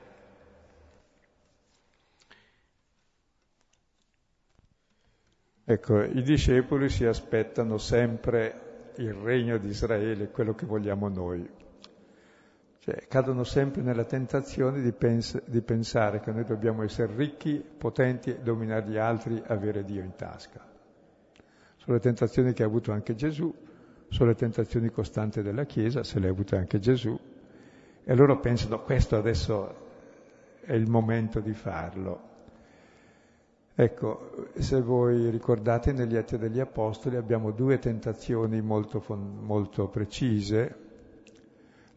Ecco, i discepoli si aspettano sempre il regno di Israele, quello che vogliamo noi. Cioè, cadono sempre nella tentazione di, pens- di pensare che noi dobbiamo essere ricchi, potenti, dominare gli altri, avere Dio in tasca. Sono le tentazioni che ha avuto anche Gesù, sono le tentazioni costanti della Chiesa, se le ha avute anche Gesù, e loro pensano questo adesso è il momento di farlo. Ecco, se voi ricordate negli Atti degli Apostoli abbiamo due tentazioni molto, molto precise.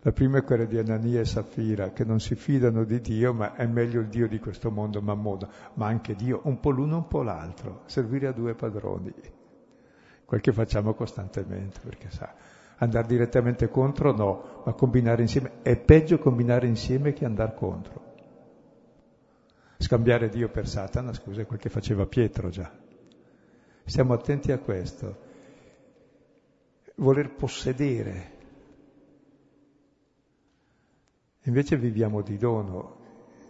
La prima è quella di Anania e Safira, che non si fidano di Dio, ma è meglio il Dio di questo mondo, Mammodo, ma anche Dio, un po' l'uno, un po' l'altro, servire a due padroni. Quel che facciamo costantemente, perché sa, andare direttamente contro no, ma combinare insieme. È peggio combinare insieme che andare contro. Scambiare Dio per Satana, scusa, è quel che faceva Pietro già. Stiamo attenti a questo. Voler possedere. Invece viviamo di dono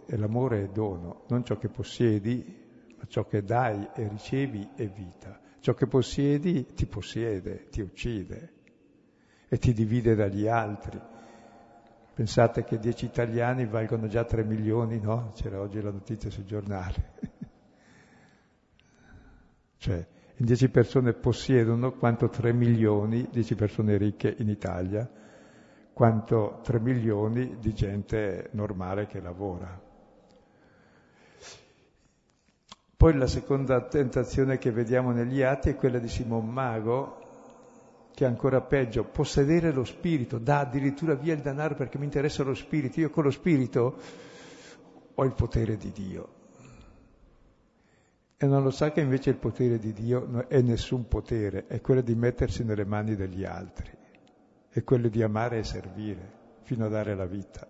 e l'amore è dono, non ciò che possiedi, ma ciò che dai e ricevi è vita. Ciò che possiedi ti possiede, ti uccide e ti divide dagli altri. Pensate che dieci italiani valgono già tre milioni, no? C'era oggi la notizia sul giornale. cioè, in dieci persone possiedono quanto tre milioni, dieci persone ricche in Italia, quanto tre milioni di gente normale che lavora. Poi la seconda tentazione che vediamo negli atti è quella di Simon Mago, che è ancora peggio, possedere lo spirito, dà addirittura via il denaro perché mi interessa lo spirito, io con lo spirito ho il potere di Dio. E non lo sa che invece il potere di Dio è nessun potere, è quello di mettersi nelle mani degli altri, è quello di amare e servire fino a dare la vita.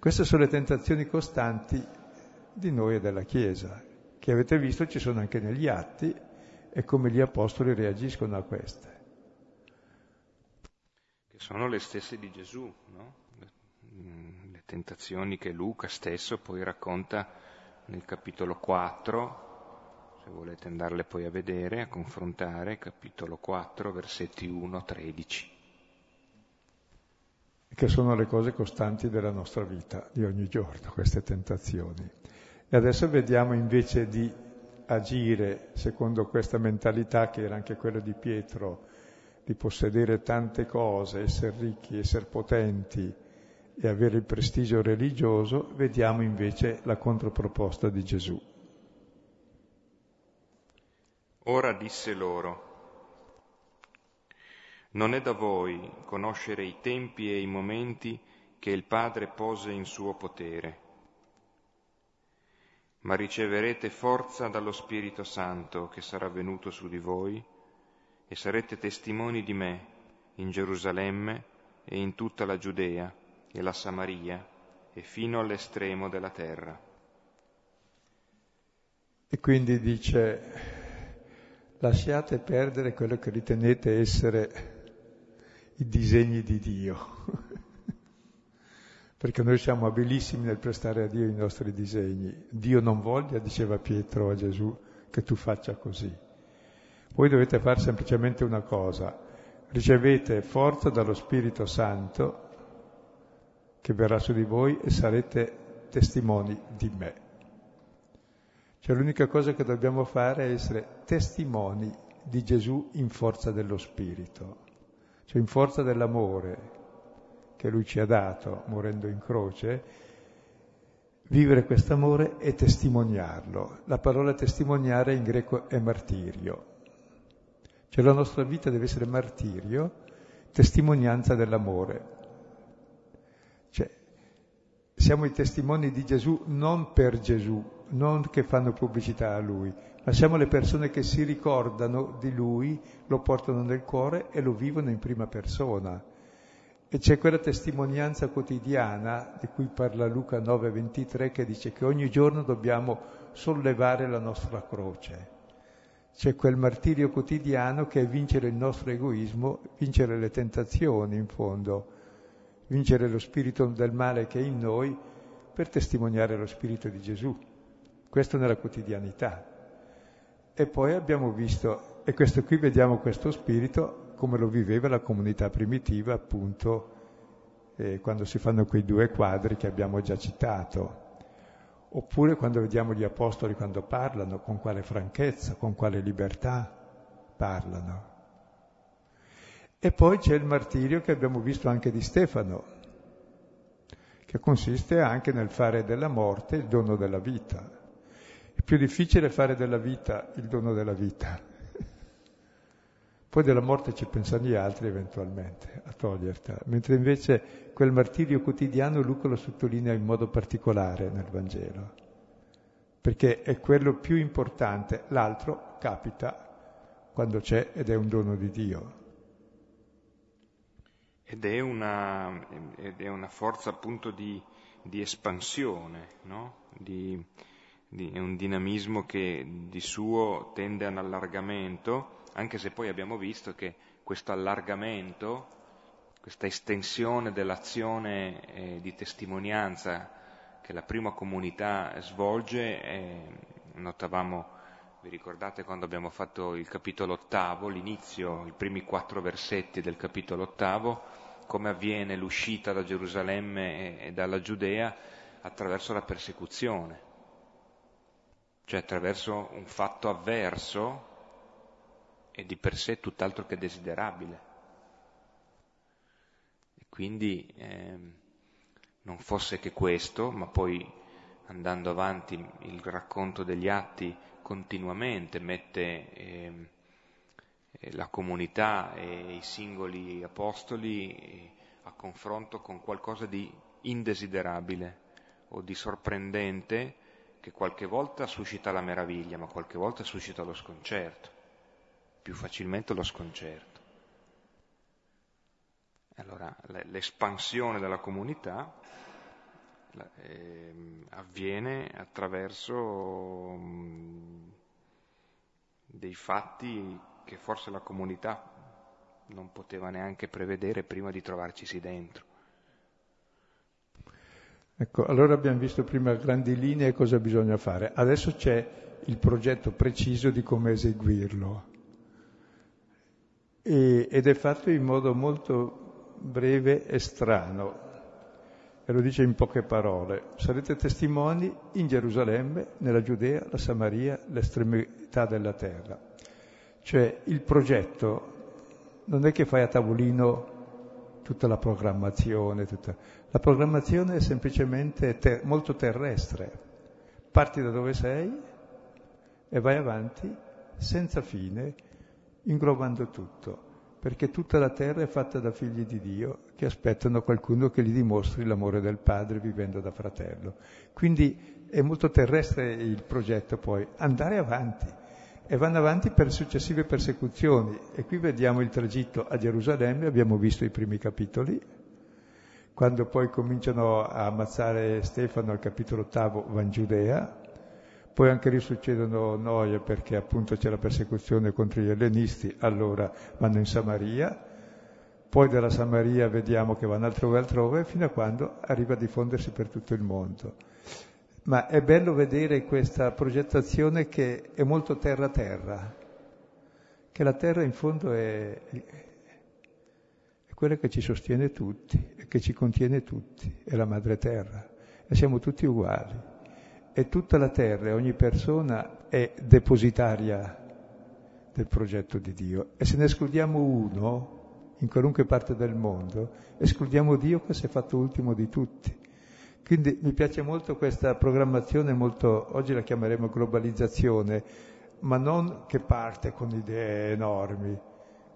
Queste sono le tentazioni costanti di noi e della Chiesa, che avete visto ci sono anche negli atti e come gli apostoli reagiscono a queste. Che sono le stesse di Gesù, no? le tentazioni che Luca stesso poi racconta nel capitolo 4, se volete andarle poi a vedere, a confrontare, capitolo 4, versetti 1-13 che sono le cose costanti della nostra vita di ogni giorno, queste tentazioni. E adesso vediamo invece di agire secondo questa mentalità che era anche quella di Pietro, di possedere tante cose, essere ricchi, essere potenti e avere il prestigio religioso, vediamo invece la controproposta di Gesù. Ora disse loro, non è da voi conoscere i tempi e i momenti che il Padre pose in suo potere ma riceverete forza dallo Spirito Santo che sarà venuto su di voi e sarete testimoni di me in Gerusalemme e in tutta la Giudea e la Samaria e fino all'estremo della terra. E quindi dice, lasciate perdere quello che ritenete essere i disegni di Dio perché noi siamo abilissimi nel prestare a Dio i nostri disegni. Dio non voglia, diceva Pietro a Gesù, che tu faccia così. Voi dovete fare semplicemente una cosa, ricevete forza dallo Spirito Santo che verrà su di voi e sarete testimoni di me. Cioè l'unica cosa che dobbiamo fare è essere testimoni di Gesù in forza dello Spirito, cioè in forza dell'amore, che lui ci ha dato morendo in croce, vivere questo amore e testimoniarlo. La parola testimoniare in greco è martirio. Cioè la nostra vita deve essere martirio, testimonianza dell'amore. Cioè, siamo i testimoni di Gesù non per Gesù, non che fanno pubblicità a Lui, ma siamo le persone che si ricordano di Lui, lo portano nel cuore e lo vivono in prima persona. E c'è quella testimonianza quotidiana di cui parla Luca 9:23 che dice che ogni giorno dobbiamo sollevare la nostra croce. C'è quel martirio quotidiano che è vincere il nostro egoismo, vincere le tentazioni in fondo, vincere lo spirito del male che è in noi per testimoniare lo spirito di Gesù. Questo nella quotidianità. E poi abbiamo visto, e questo qui vediamo questo spirito come lo viveva la comunità primitiva, appunto, eh, quando si fanno quei due quadri che abbiamo già citato. Oppure quando vediamo gli apostoli quando parlano, con quale franchezza, con quale libertà parlano. E poi c'è il martirio che abbiamo visto anche di Stefano, che consiste anche nel fare della morte il dono della vita. È più difficile fare della vita il dono della vita. Poi della morte ci pensano gli altri eventualmente a toglierla, mentre invece quel martirio quotidiano Luca lo sottolinea in modo particolare nel Vangelo, perché è quello più importante, l'altro capita quando c'è ed è un dono di Dio. Ed è una, ed è una forza appunto di, di espansione, no? di, è un dinamismo che di suo tende all'allargamento, anche se poi abbiamo visto che questo allargamento, questa estensione dell'azione eh, di testimonianza che la prima comunità svolge, eh, notavamo, vi ricordate quando abbiamo fatto il capitolo ottavo, l'inizio, i primi quattro versetti del capitolo ottavo, come avviene l'uscita da Gerusalemme e, e dalla Giudea attraverso la persecuzione cioè attraverso un fatto avverso e di per sé tutt'altro che desiderabile. E quindi eh, non fosse che questo, ma poi andando avanti il racconto degli atti continuamente mette eh, la comunità e i singoli apostoli eh, a confronto con qualcosa di indesiderabile o di sorprendente che qualche volta suscita la meraviglia, ma qualche volta suscita lo sconcerto, più facilmente lo sconcerto. Allora l'espansione della comunità eh, avviene attraverso dei fatti che forse la comunità non poteva neanche prevedere prima di trovarcisi dentro. Ecco, allora abbiamo visto prima a grandi linee cosa bisogna fare. Adesso c'è il progetto preciso di come eseguirlo. E, ed è fatto in modo molto breve e strano. E lo dice in poche parole. Sarete testimoni in Gerusalemme, nella Giudea, la Samaria, l'estremità della terra. Cioè il progetto non è che fai a tavolino tutta la programmazione, tutta... la programmazione è semplicemente ter- molto terrestre. Parti da dove sei e vai avanti senza fine, inglobando tutto, perché tutta la terra è fatta da figli di Dio che aspettano qualcuno che gli dimostri l'amore del Padre vivendo da fratello. Quindi è molto terrestre il progetto poi, andare avanti e vanno avanti per successive persecuzioni. E qui vediamo il tragitto a Gerusalemme, abbiamo visto i primi capitoli, quando poi cominciano a ammazzare Stefano al capitolo ottavo va in Giudea, poi anche lì succedono noie perché appunto c'è la persecuzione contro gli ellenisti, allora vanno in Samaria, poi dalla Samaria vediamo che vanno altrove altrove fino a quando arriva a diffondersi per tutto il mondo. Ma è bello vedere questa progettazione che è molto terra-terra, che la terra in fondo è, è quella che ci sostiene tutti e che ci contiene tutti, è la madre terra e siamo tutti uguali. E tutta la terra e ogni persona è depositaria del progetto di Dio. E se ne escludiamo uno, in qualunque parte del mondo, escludiamo Dio che si è fatto ultimo di tutti. Quindi mi piace molto questa programmazione, molto, oggi la chiameremo globalizzazione, ma non che parte con idee enormi,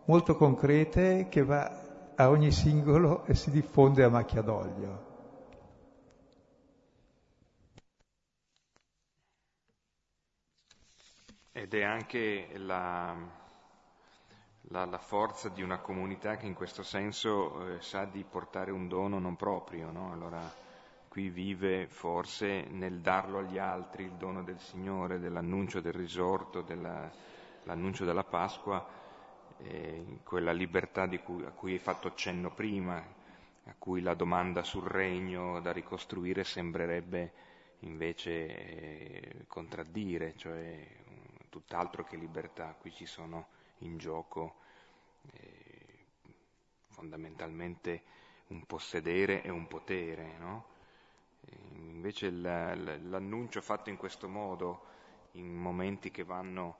molto concrete che va a ogni singolo e si diffonde a macchia d'olio. Ed è anche la, la, la, forza di una comunità che in questo senso eh, sa di portare un dono non proprio, no? Allora, qui vive forse nel darlo agli altri il dono del Signore, dell'annuncio del risorto, dell'annuncio della Pasqua, eh, quella libertà cui, a cui hai fatto cenno prima, a cui la domanda sul regno da ricostruire sembrerebbe invece eh, contraddire, cioè tutt'altro che libertà, qui ci sono in gioco eh, fondamentalmente un possedere e un potere, no? Invece l'annuncio fatto in questo modo, in momenti che vanno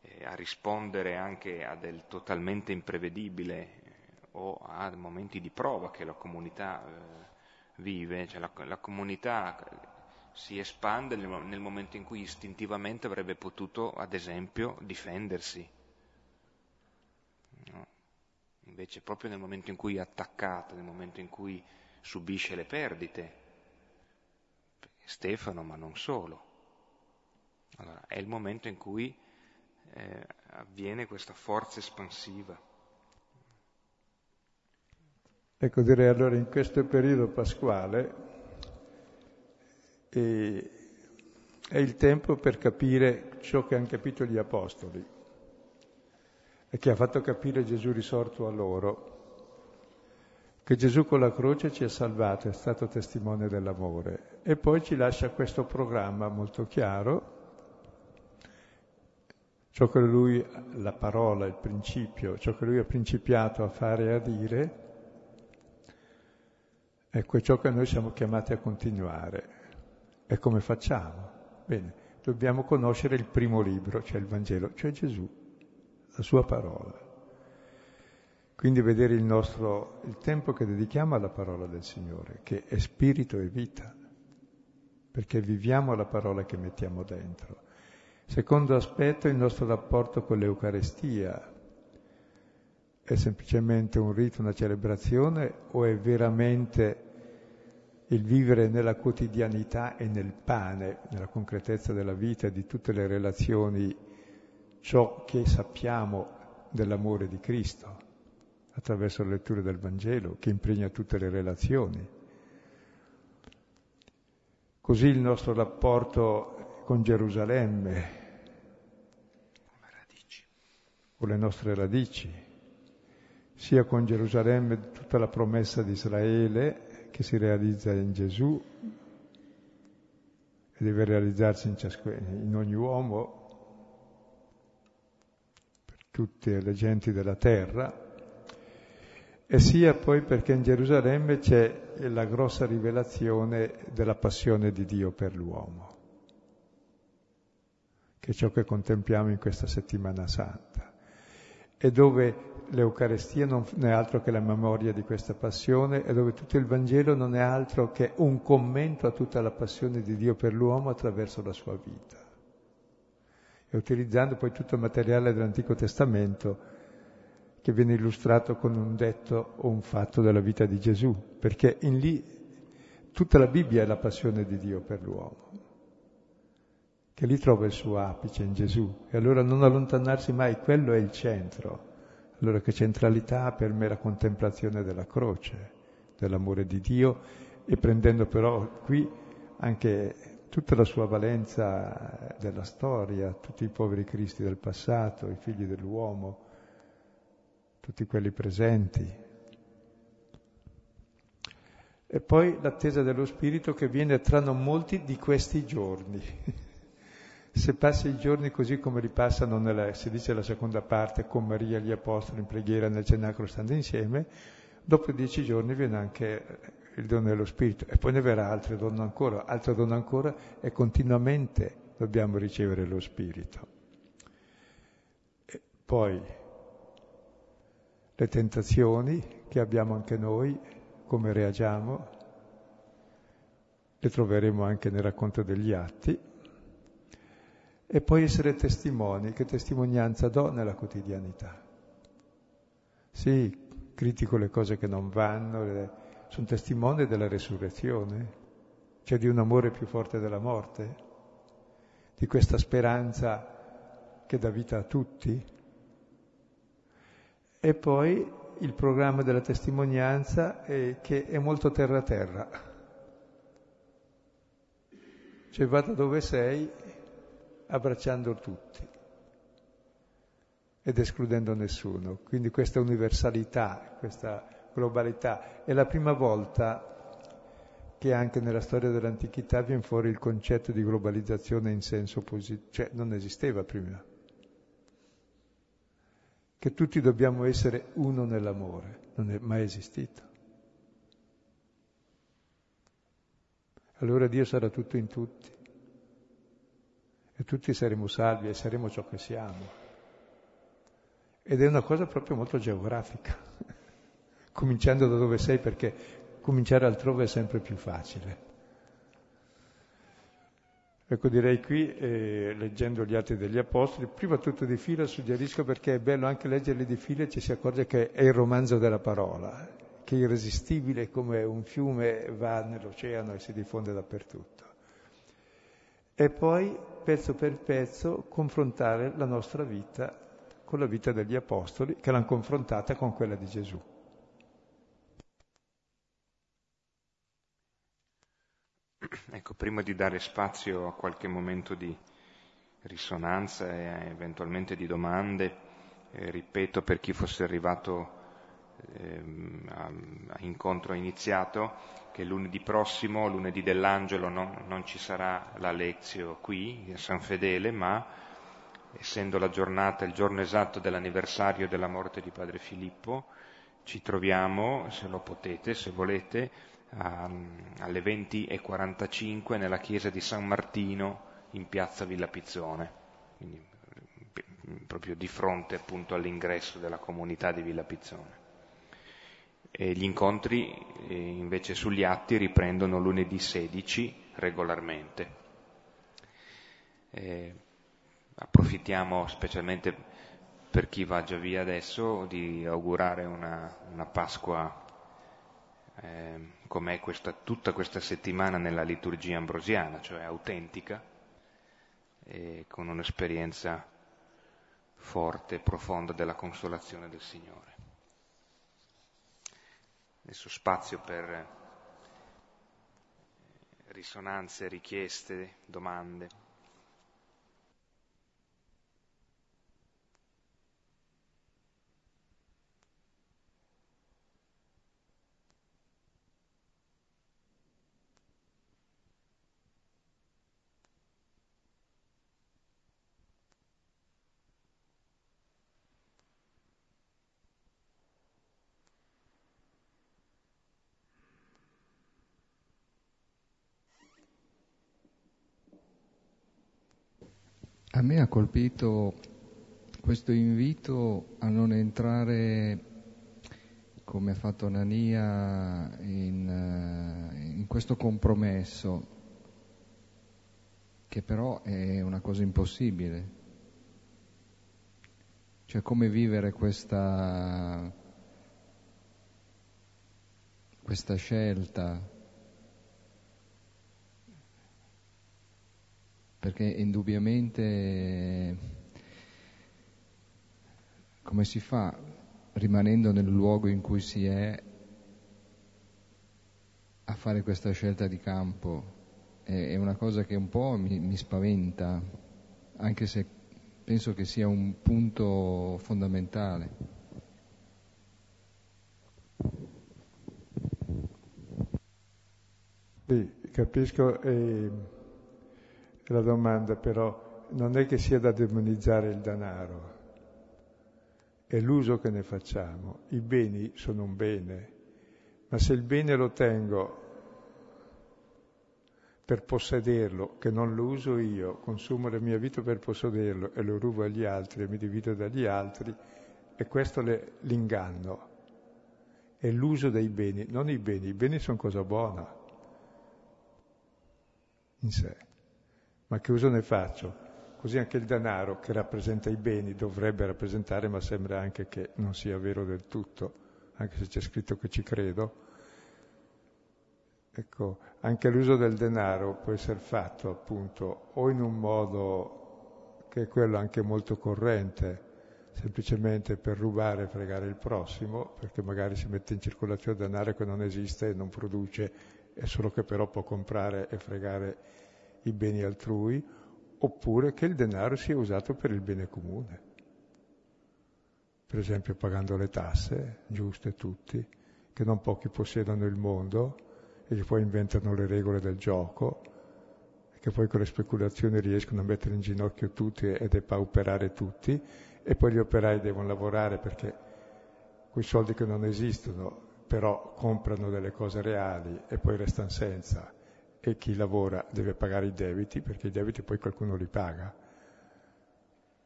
eh, a rispondere anche a del totalmente imprevedibile eh, o a momenti di prova che la comunità eh, vive, cioè la, la, comunità si espande nel, nel momento in cui istintivamente avrebbe potuto, ad esempio, difendersi. No? Invece proprio nel momento in cui è attaccata, nel momento in cui subisce le perdite, Stefano, ma non solo. Allora, è il momento in cui eh, avviene questa forza espansiva. Ecco, direi allora in questo periodo pasquale eh, è il tempo per capire ciò che hanno capito gli apostoli e che ha fatto capire Gesù risorto a loro, che Gesù con la croce ci ha salvato, è stato testimone dell'amore e poi ci lascia questo programma molto chiaro, ciò che lui, la parola, il principio, ciò che lui ha principiato a fare e a dire, ecco è ciò che noi siamo chiamati a continuare. E come facciamo? Bene, dobbiamo conoscere il primo libro, cioè il Vangelo, cioè Gesù, la sua parola. Quindi vedere il nostro, il tempo che dedichiamo alla parola del Signore, che è spirito e vita perché viviamo la parola che mettiamo dentro. Secondo aspetto, il nostro rapporto con l'Eucarestia. È semplicemente un rito, una celebrazione o è veramente il vivere nella quotidianità e nel pane, nella concretezza della vita e di tutte le relazioni, ciò che sappiamo dell'amore di Cristo, attraverso la lettura del Vangelo, che impregna tutte le relazioni. Così il nostro rapporto con Gerusalemme, con le nostre radici, sia con Gerusalemme tutta la promessa di Israele che si realizza in Gesù e deve realizzarsi in, ciascun, in ogni uomo, per tutte le genti della terra, e sia poi perché in Gerusalemme c'è la grossa rivelazione della passione di Dio per l'uomo, che è ciò che contempliamo in questa settimana santa, e dove l'Eucarestia non è altro che la memoria di questa passione e dove tutto il Vangelo non è altro che un commento a tutta la passione di Dio per l'uomo attraverso la sua vita. E utilizzando poi tutto il materiale dell'Antico Testamento che viene illustrato con un detto o un fatto della vita di Gesù, perché in lì tutta la Bibbia è la passione di Dio per l'uomo, che lì trova il suo apice in Gesù. E allora non allontanarsi mai, quello è il centro. Allora che centralità per me la contemplazione della croce, dell'amore di Dio e prendendo però qui anche tutta la sua valenza della storia, tutti i poveri cristi del passato, i figli dell'uomo, tutti quelli presenti. E poi l'attesa dello Spirito che viene tra non molti di questi giorni. Se passi i giorni così come li passano, nella, si dice la seconda parte, con Maria e gli Apostoli in preghiera nel cenacolo stando insieme, dopo dieci giorni viene anche il dono dello Spirito e poi ne verrà altro dono ancora, altro dono ancora e continuamente dobbiamo ricevere lo Spirito. E poi le tentazioni che abbiamo anche noi, come reagiamo, le troveremo anche nel racconto degli atti, e poi essere testimoni, che testimonianza do nella quotidianità. Sì, critico le cose che non vanno, le... sono testimone della resurrezione, cioè di un amore più forte della morte, di questa speranza che dà vita a tutti, e poi il programma della testimonianza è che è molto terra-terra. Cioè vada dove sei abbracciando tutti ed escludendo nessuno. Quindi questa universalità, questa globalità è la prima volta che anche nella storia dell'antichità viene fuori il concetto di globalizzazione in senso positivo, cioè non esisteva prima. Che tutti dobbiamo essere uno nell'amore, non è mai esistito. Allora Dio sarà tutto in tutti e tutti saremo salvi e saremo ciò che siamo. Ed è una cosa proprio molto geografica, cominciando da dove sei perché cominciare altrove è sempre più facile. Ecco, direi qui, eh, leggendo gli atti degli Apostoli, prima tutto di fila suggerisco perché è bello anche leggerli di fila e ci si accorge che è il romanzo della parola, che è irresistibile come un fiume va nell'oceano e si diffonde dappertutto. E poi, pezzo per pezzo, confrontare la nostra vita con la vita degli Apostoli, che l'hanno confrontata con quella di Gesù. Ecco, prima di dare spazio a qualche momento di risonanza e eventualmente di domande, eh, ripeto per chi fosse arrivato eh, a, a, incontro iniziato, che lunedì prossimo, lunedì dell'angelo, no, non ci sarà la lezione qui a San Fedele, ma essendo la giornata, il giorno esatto dell'anniversario della morte di padre Filippo, ci troviamo, se lo potete, se volete, alle 20.45 nella chiesa di San Martino in piazza Villa Pizzone, quindi proprio di fronte appunto all'ingresso della comunità di Villa Pizzone. E gli incontri eh, invece sugli atti riprendono lunedì 16 regolarmente. Eh, approfittiamo specialmente per chi va già via adesso di augurare una, una Pasqua eh, come questa, tutta questa settimana nella liturgia ambrosiana, cioè autentica, con un'esperienza forte e profonda della consolazione del Signore. Adesso spazio per eh, risonanze, richieste, domande. A me ha colpito questo invito a non entrare, come ha fatto Anania, in, eh, in questo compromesso, che però è una cosa impossibile. Cioè come vivere questa, questa scelta perché indubbiamente come si fa rimanendo nel luogo in cui si è a fare questa scelta di campo? È, una cosa che un po' mi, mi spaventa, anche se penso che sia un punto fondamentale. Sì, capisco. Eh la domanda però non è che sia da demonizzare il denaro, è l'uso che ne facciamo. I beni sono un bene, ma se il bene lo tengo per possederlo, che non lo uso io, consumo la mia vita per possederlo e lo rubo agli altri e mi divido dagli altri, e questo è l'inganno. È l'uso dei beni, non i beni, i beni sono cosa buona in sé ma che uso ne faccio? Così anche il denaro che rappresenta i beni dovrebbe rappresentare, ma sembra anche che non sia vero del tutto, anche se c'è scritto che ci credo. Ecco, anche l'uso del denaro può essere fatto appunto o in un modo che è quello anche molto corrente, semplicemente per rubare e fregare il prossimo, perché magari si mette in circolazione denaro che non esiste e non produce, è solo che però può comprare e fregare i beni altrui, oppure che il denaro sia usato per il bene comune. Per esempio pagando le tasse, giuste tutti, che non pochi possiedono il mondo e che poi inventano le regole del gioco, e che poi con le speculazioni riescono a mettere in ginocchio tutti e depauperare tutti, e poi gli operai devono lavorare perché quei soldi che non esistono però comprano delle cose reali e poi restano senza e chi lavora deve pagare i debiti perché i debiti poi qualcuno li paga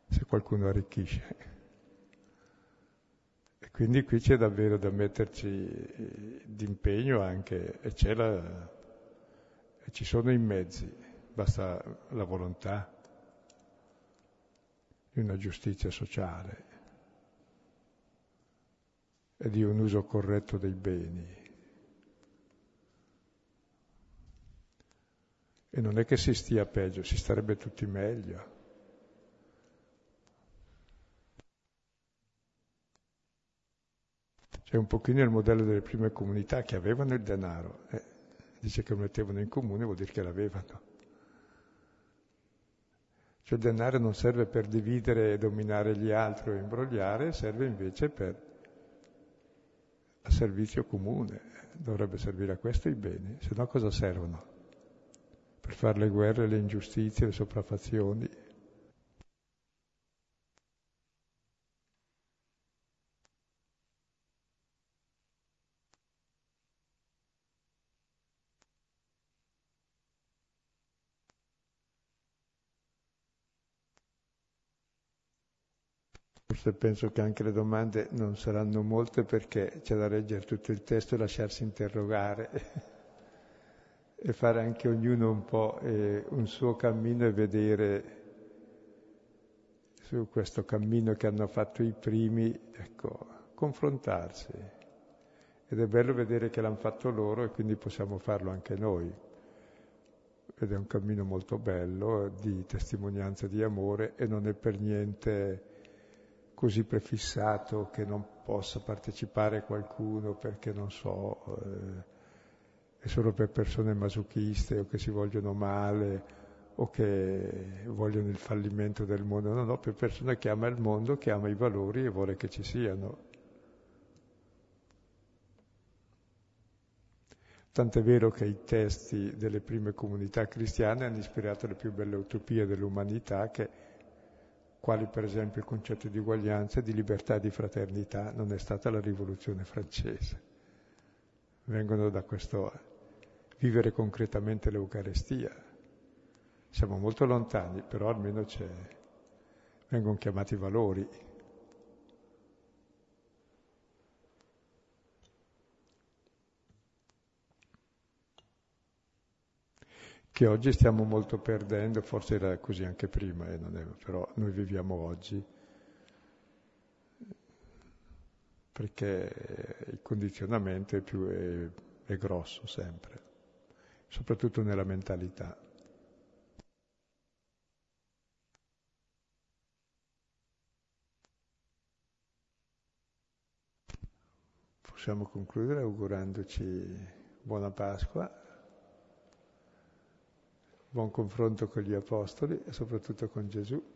se qualcuno arricchisce. E quindi qui c'è davvero da metterci d'impegno anche e, la, e ci sono i mezzi, basta la volontà di una giustizia sociale e di un uso corretto dei beni. E non è che si stia peggio, si starebbe tutti meglio. C'è un pochino il modello delle prime comunità che avevano il denaro. Eh, dice che lo mettevano in comune, vuol dire che l'avevano. Cioè il denaro non serve per dividere e dominare gli altri o imbrogliare, serve invece per a servizio comune, dovrebbe servire a questo i beni, se no cosa servono? Per fare le guerre, le ingiustizie, le sopraffazioni. Forse penso che anche le domande non saranno molte perché c'è da leggere tutto il testo e lasciarsi interrogare e fare anche ognuno un po' eh, un suo cammino e vedere su questo cammino che hanno fatto i primi, ecco, confrontarsi. Ed è bello vedere che l'hanno fatto loro e quindi possiamo farlo anche noi. Ed è un cammino molto bello di testimonianza di amore e non è per niente così prefissato che non possa partecipare qualcuno perché non so, eh, è solo per persone masochiste o che si vogliono male o che vogliono il fallimento del mondo, no, no, per persone che ama il mondo, che ama i valori e vuole che ci siano. Tant'è vero che i testi delle prime comunità cristiane hanno ispirato le più belle utopie dell'umanità che quali per esempio il concetto di uguaglianza, di libertà e di fraternità, non è stata la rivoluzione francese. Vengono da questo vivere concretamente l'Eucarestia. Siamo molto lontani, però almeno c'è, vengono chiamati valori. che oggi stiamo molto perdendo, forse era così anche prima, eh, è, però noi viviamo oggi perché il condizionamento è, più, è, è grosso sempre, soprattutto nella mentalità. Possiamo concludere augurandoci buona Pasqua buon confronto con gli Apostoli e soprattutto con Gesù.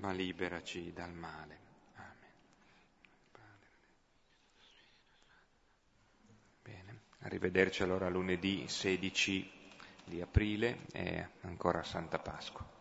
ma liberaci dal male. Amen. Bene, arrivederci allora lunedì 16 di aprile e ancora Santa Pasqua.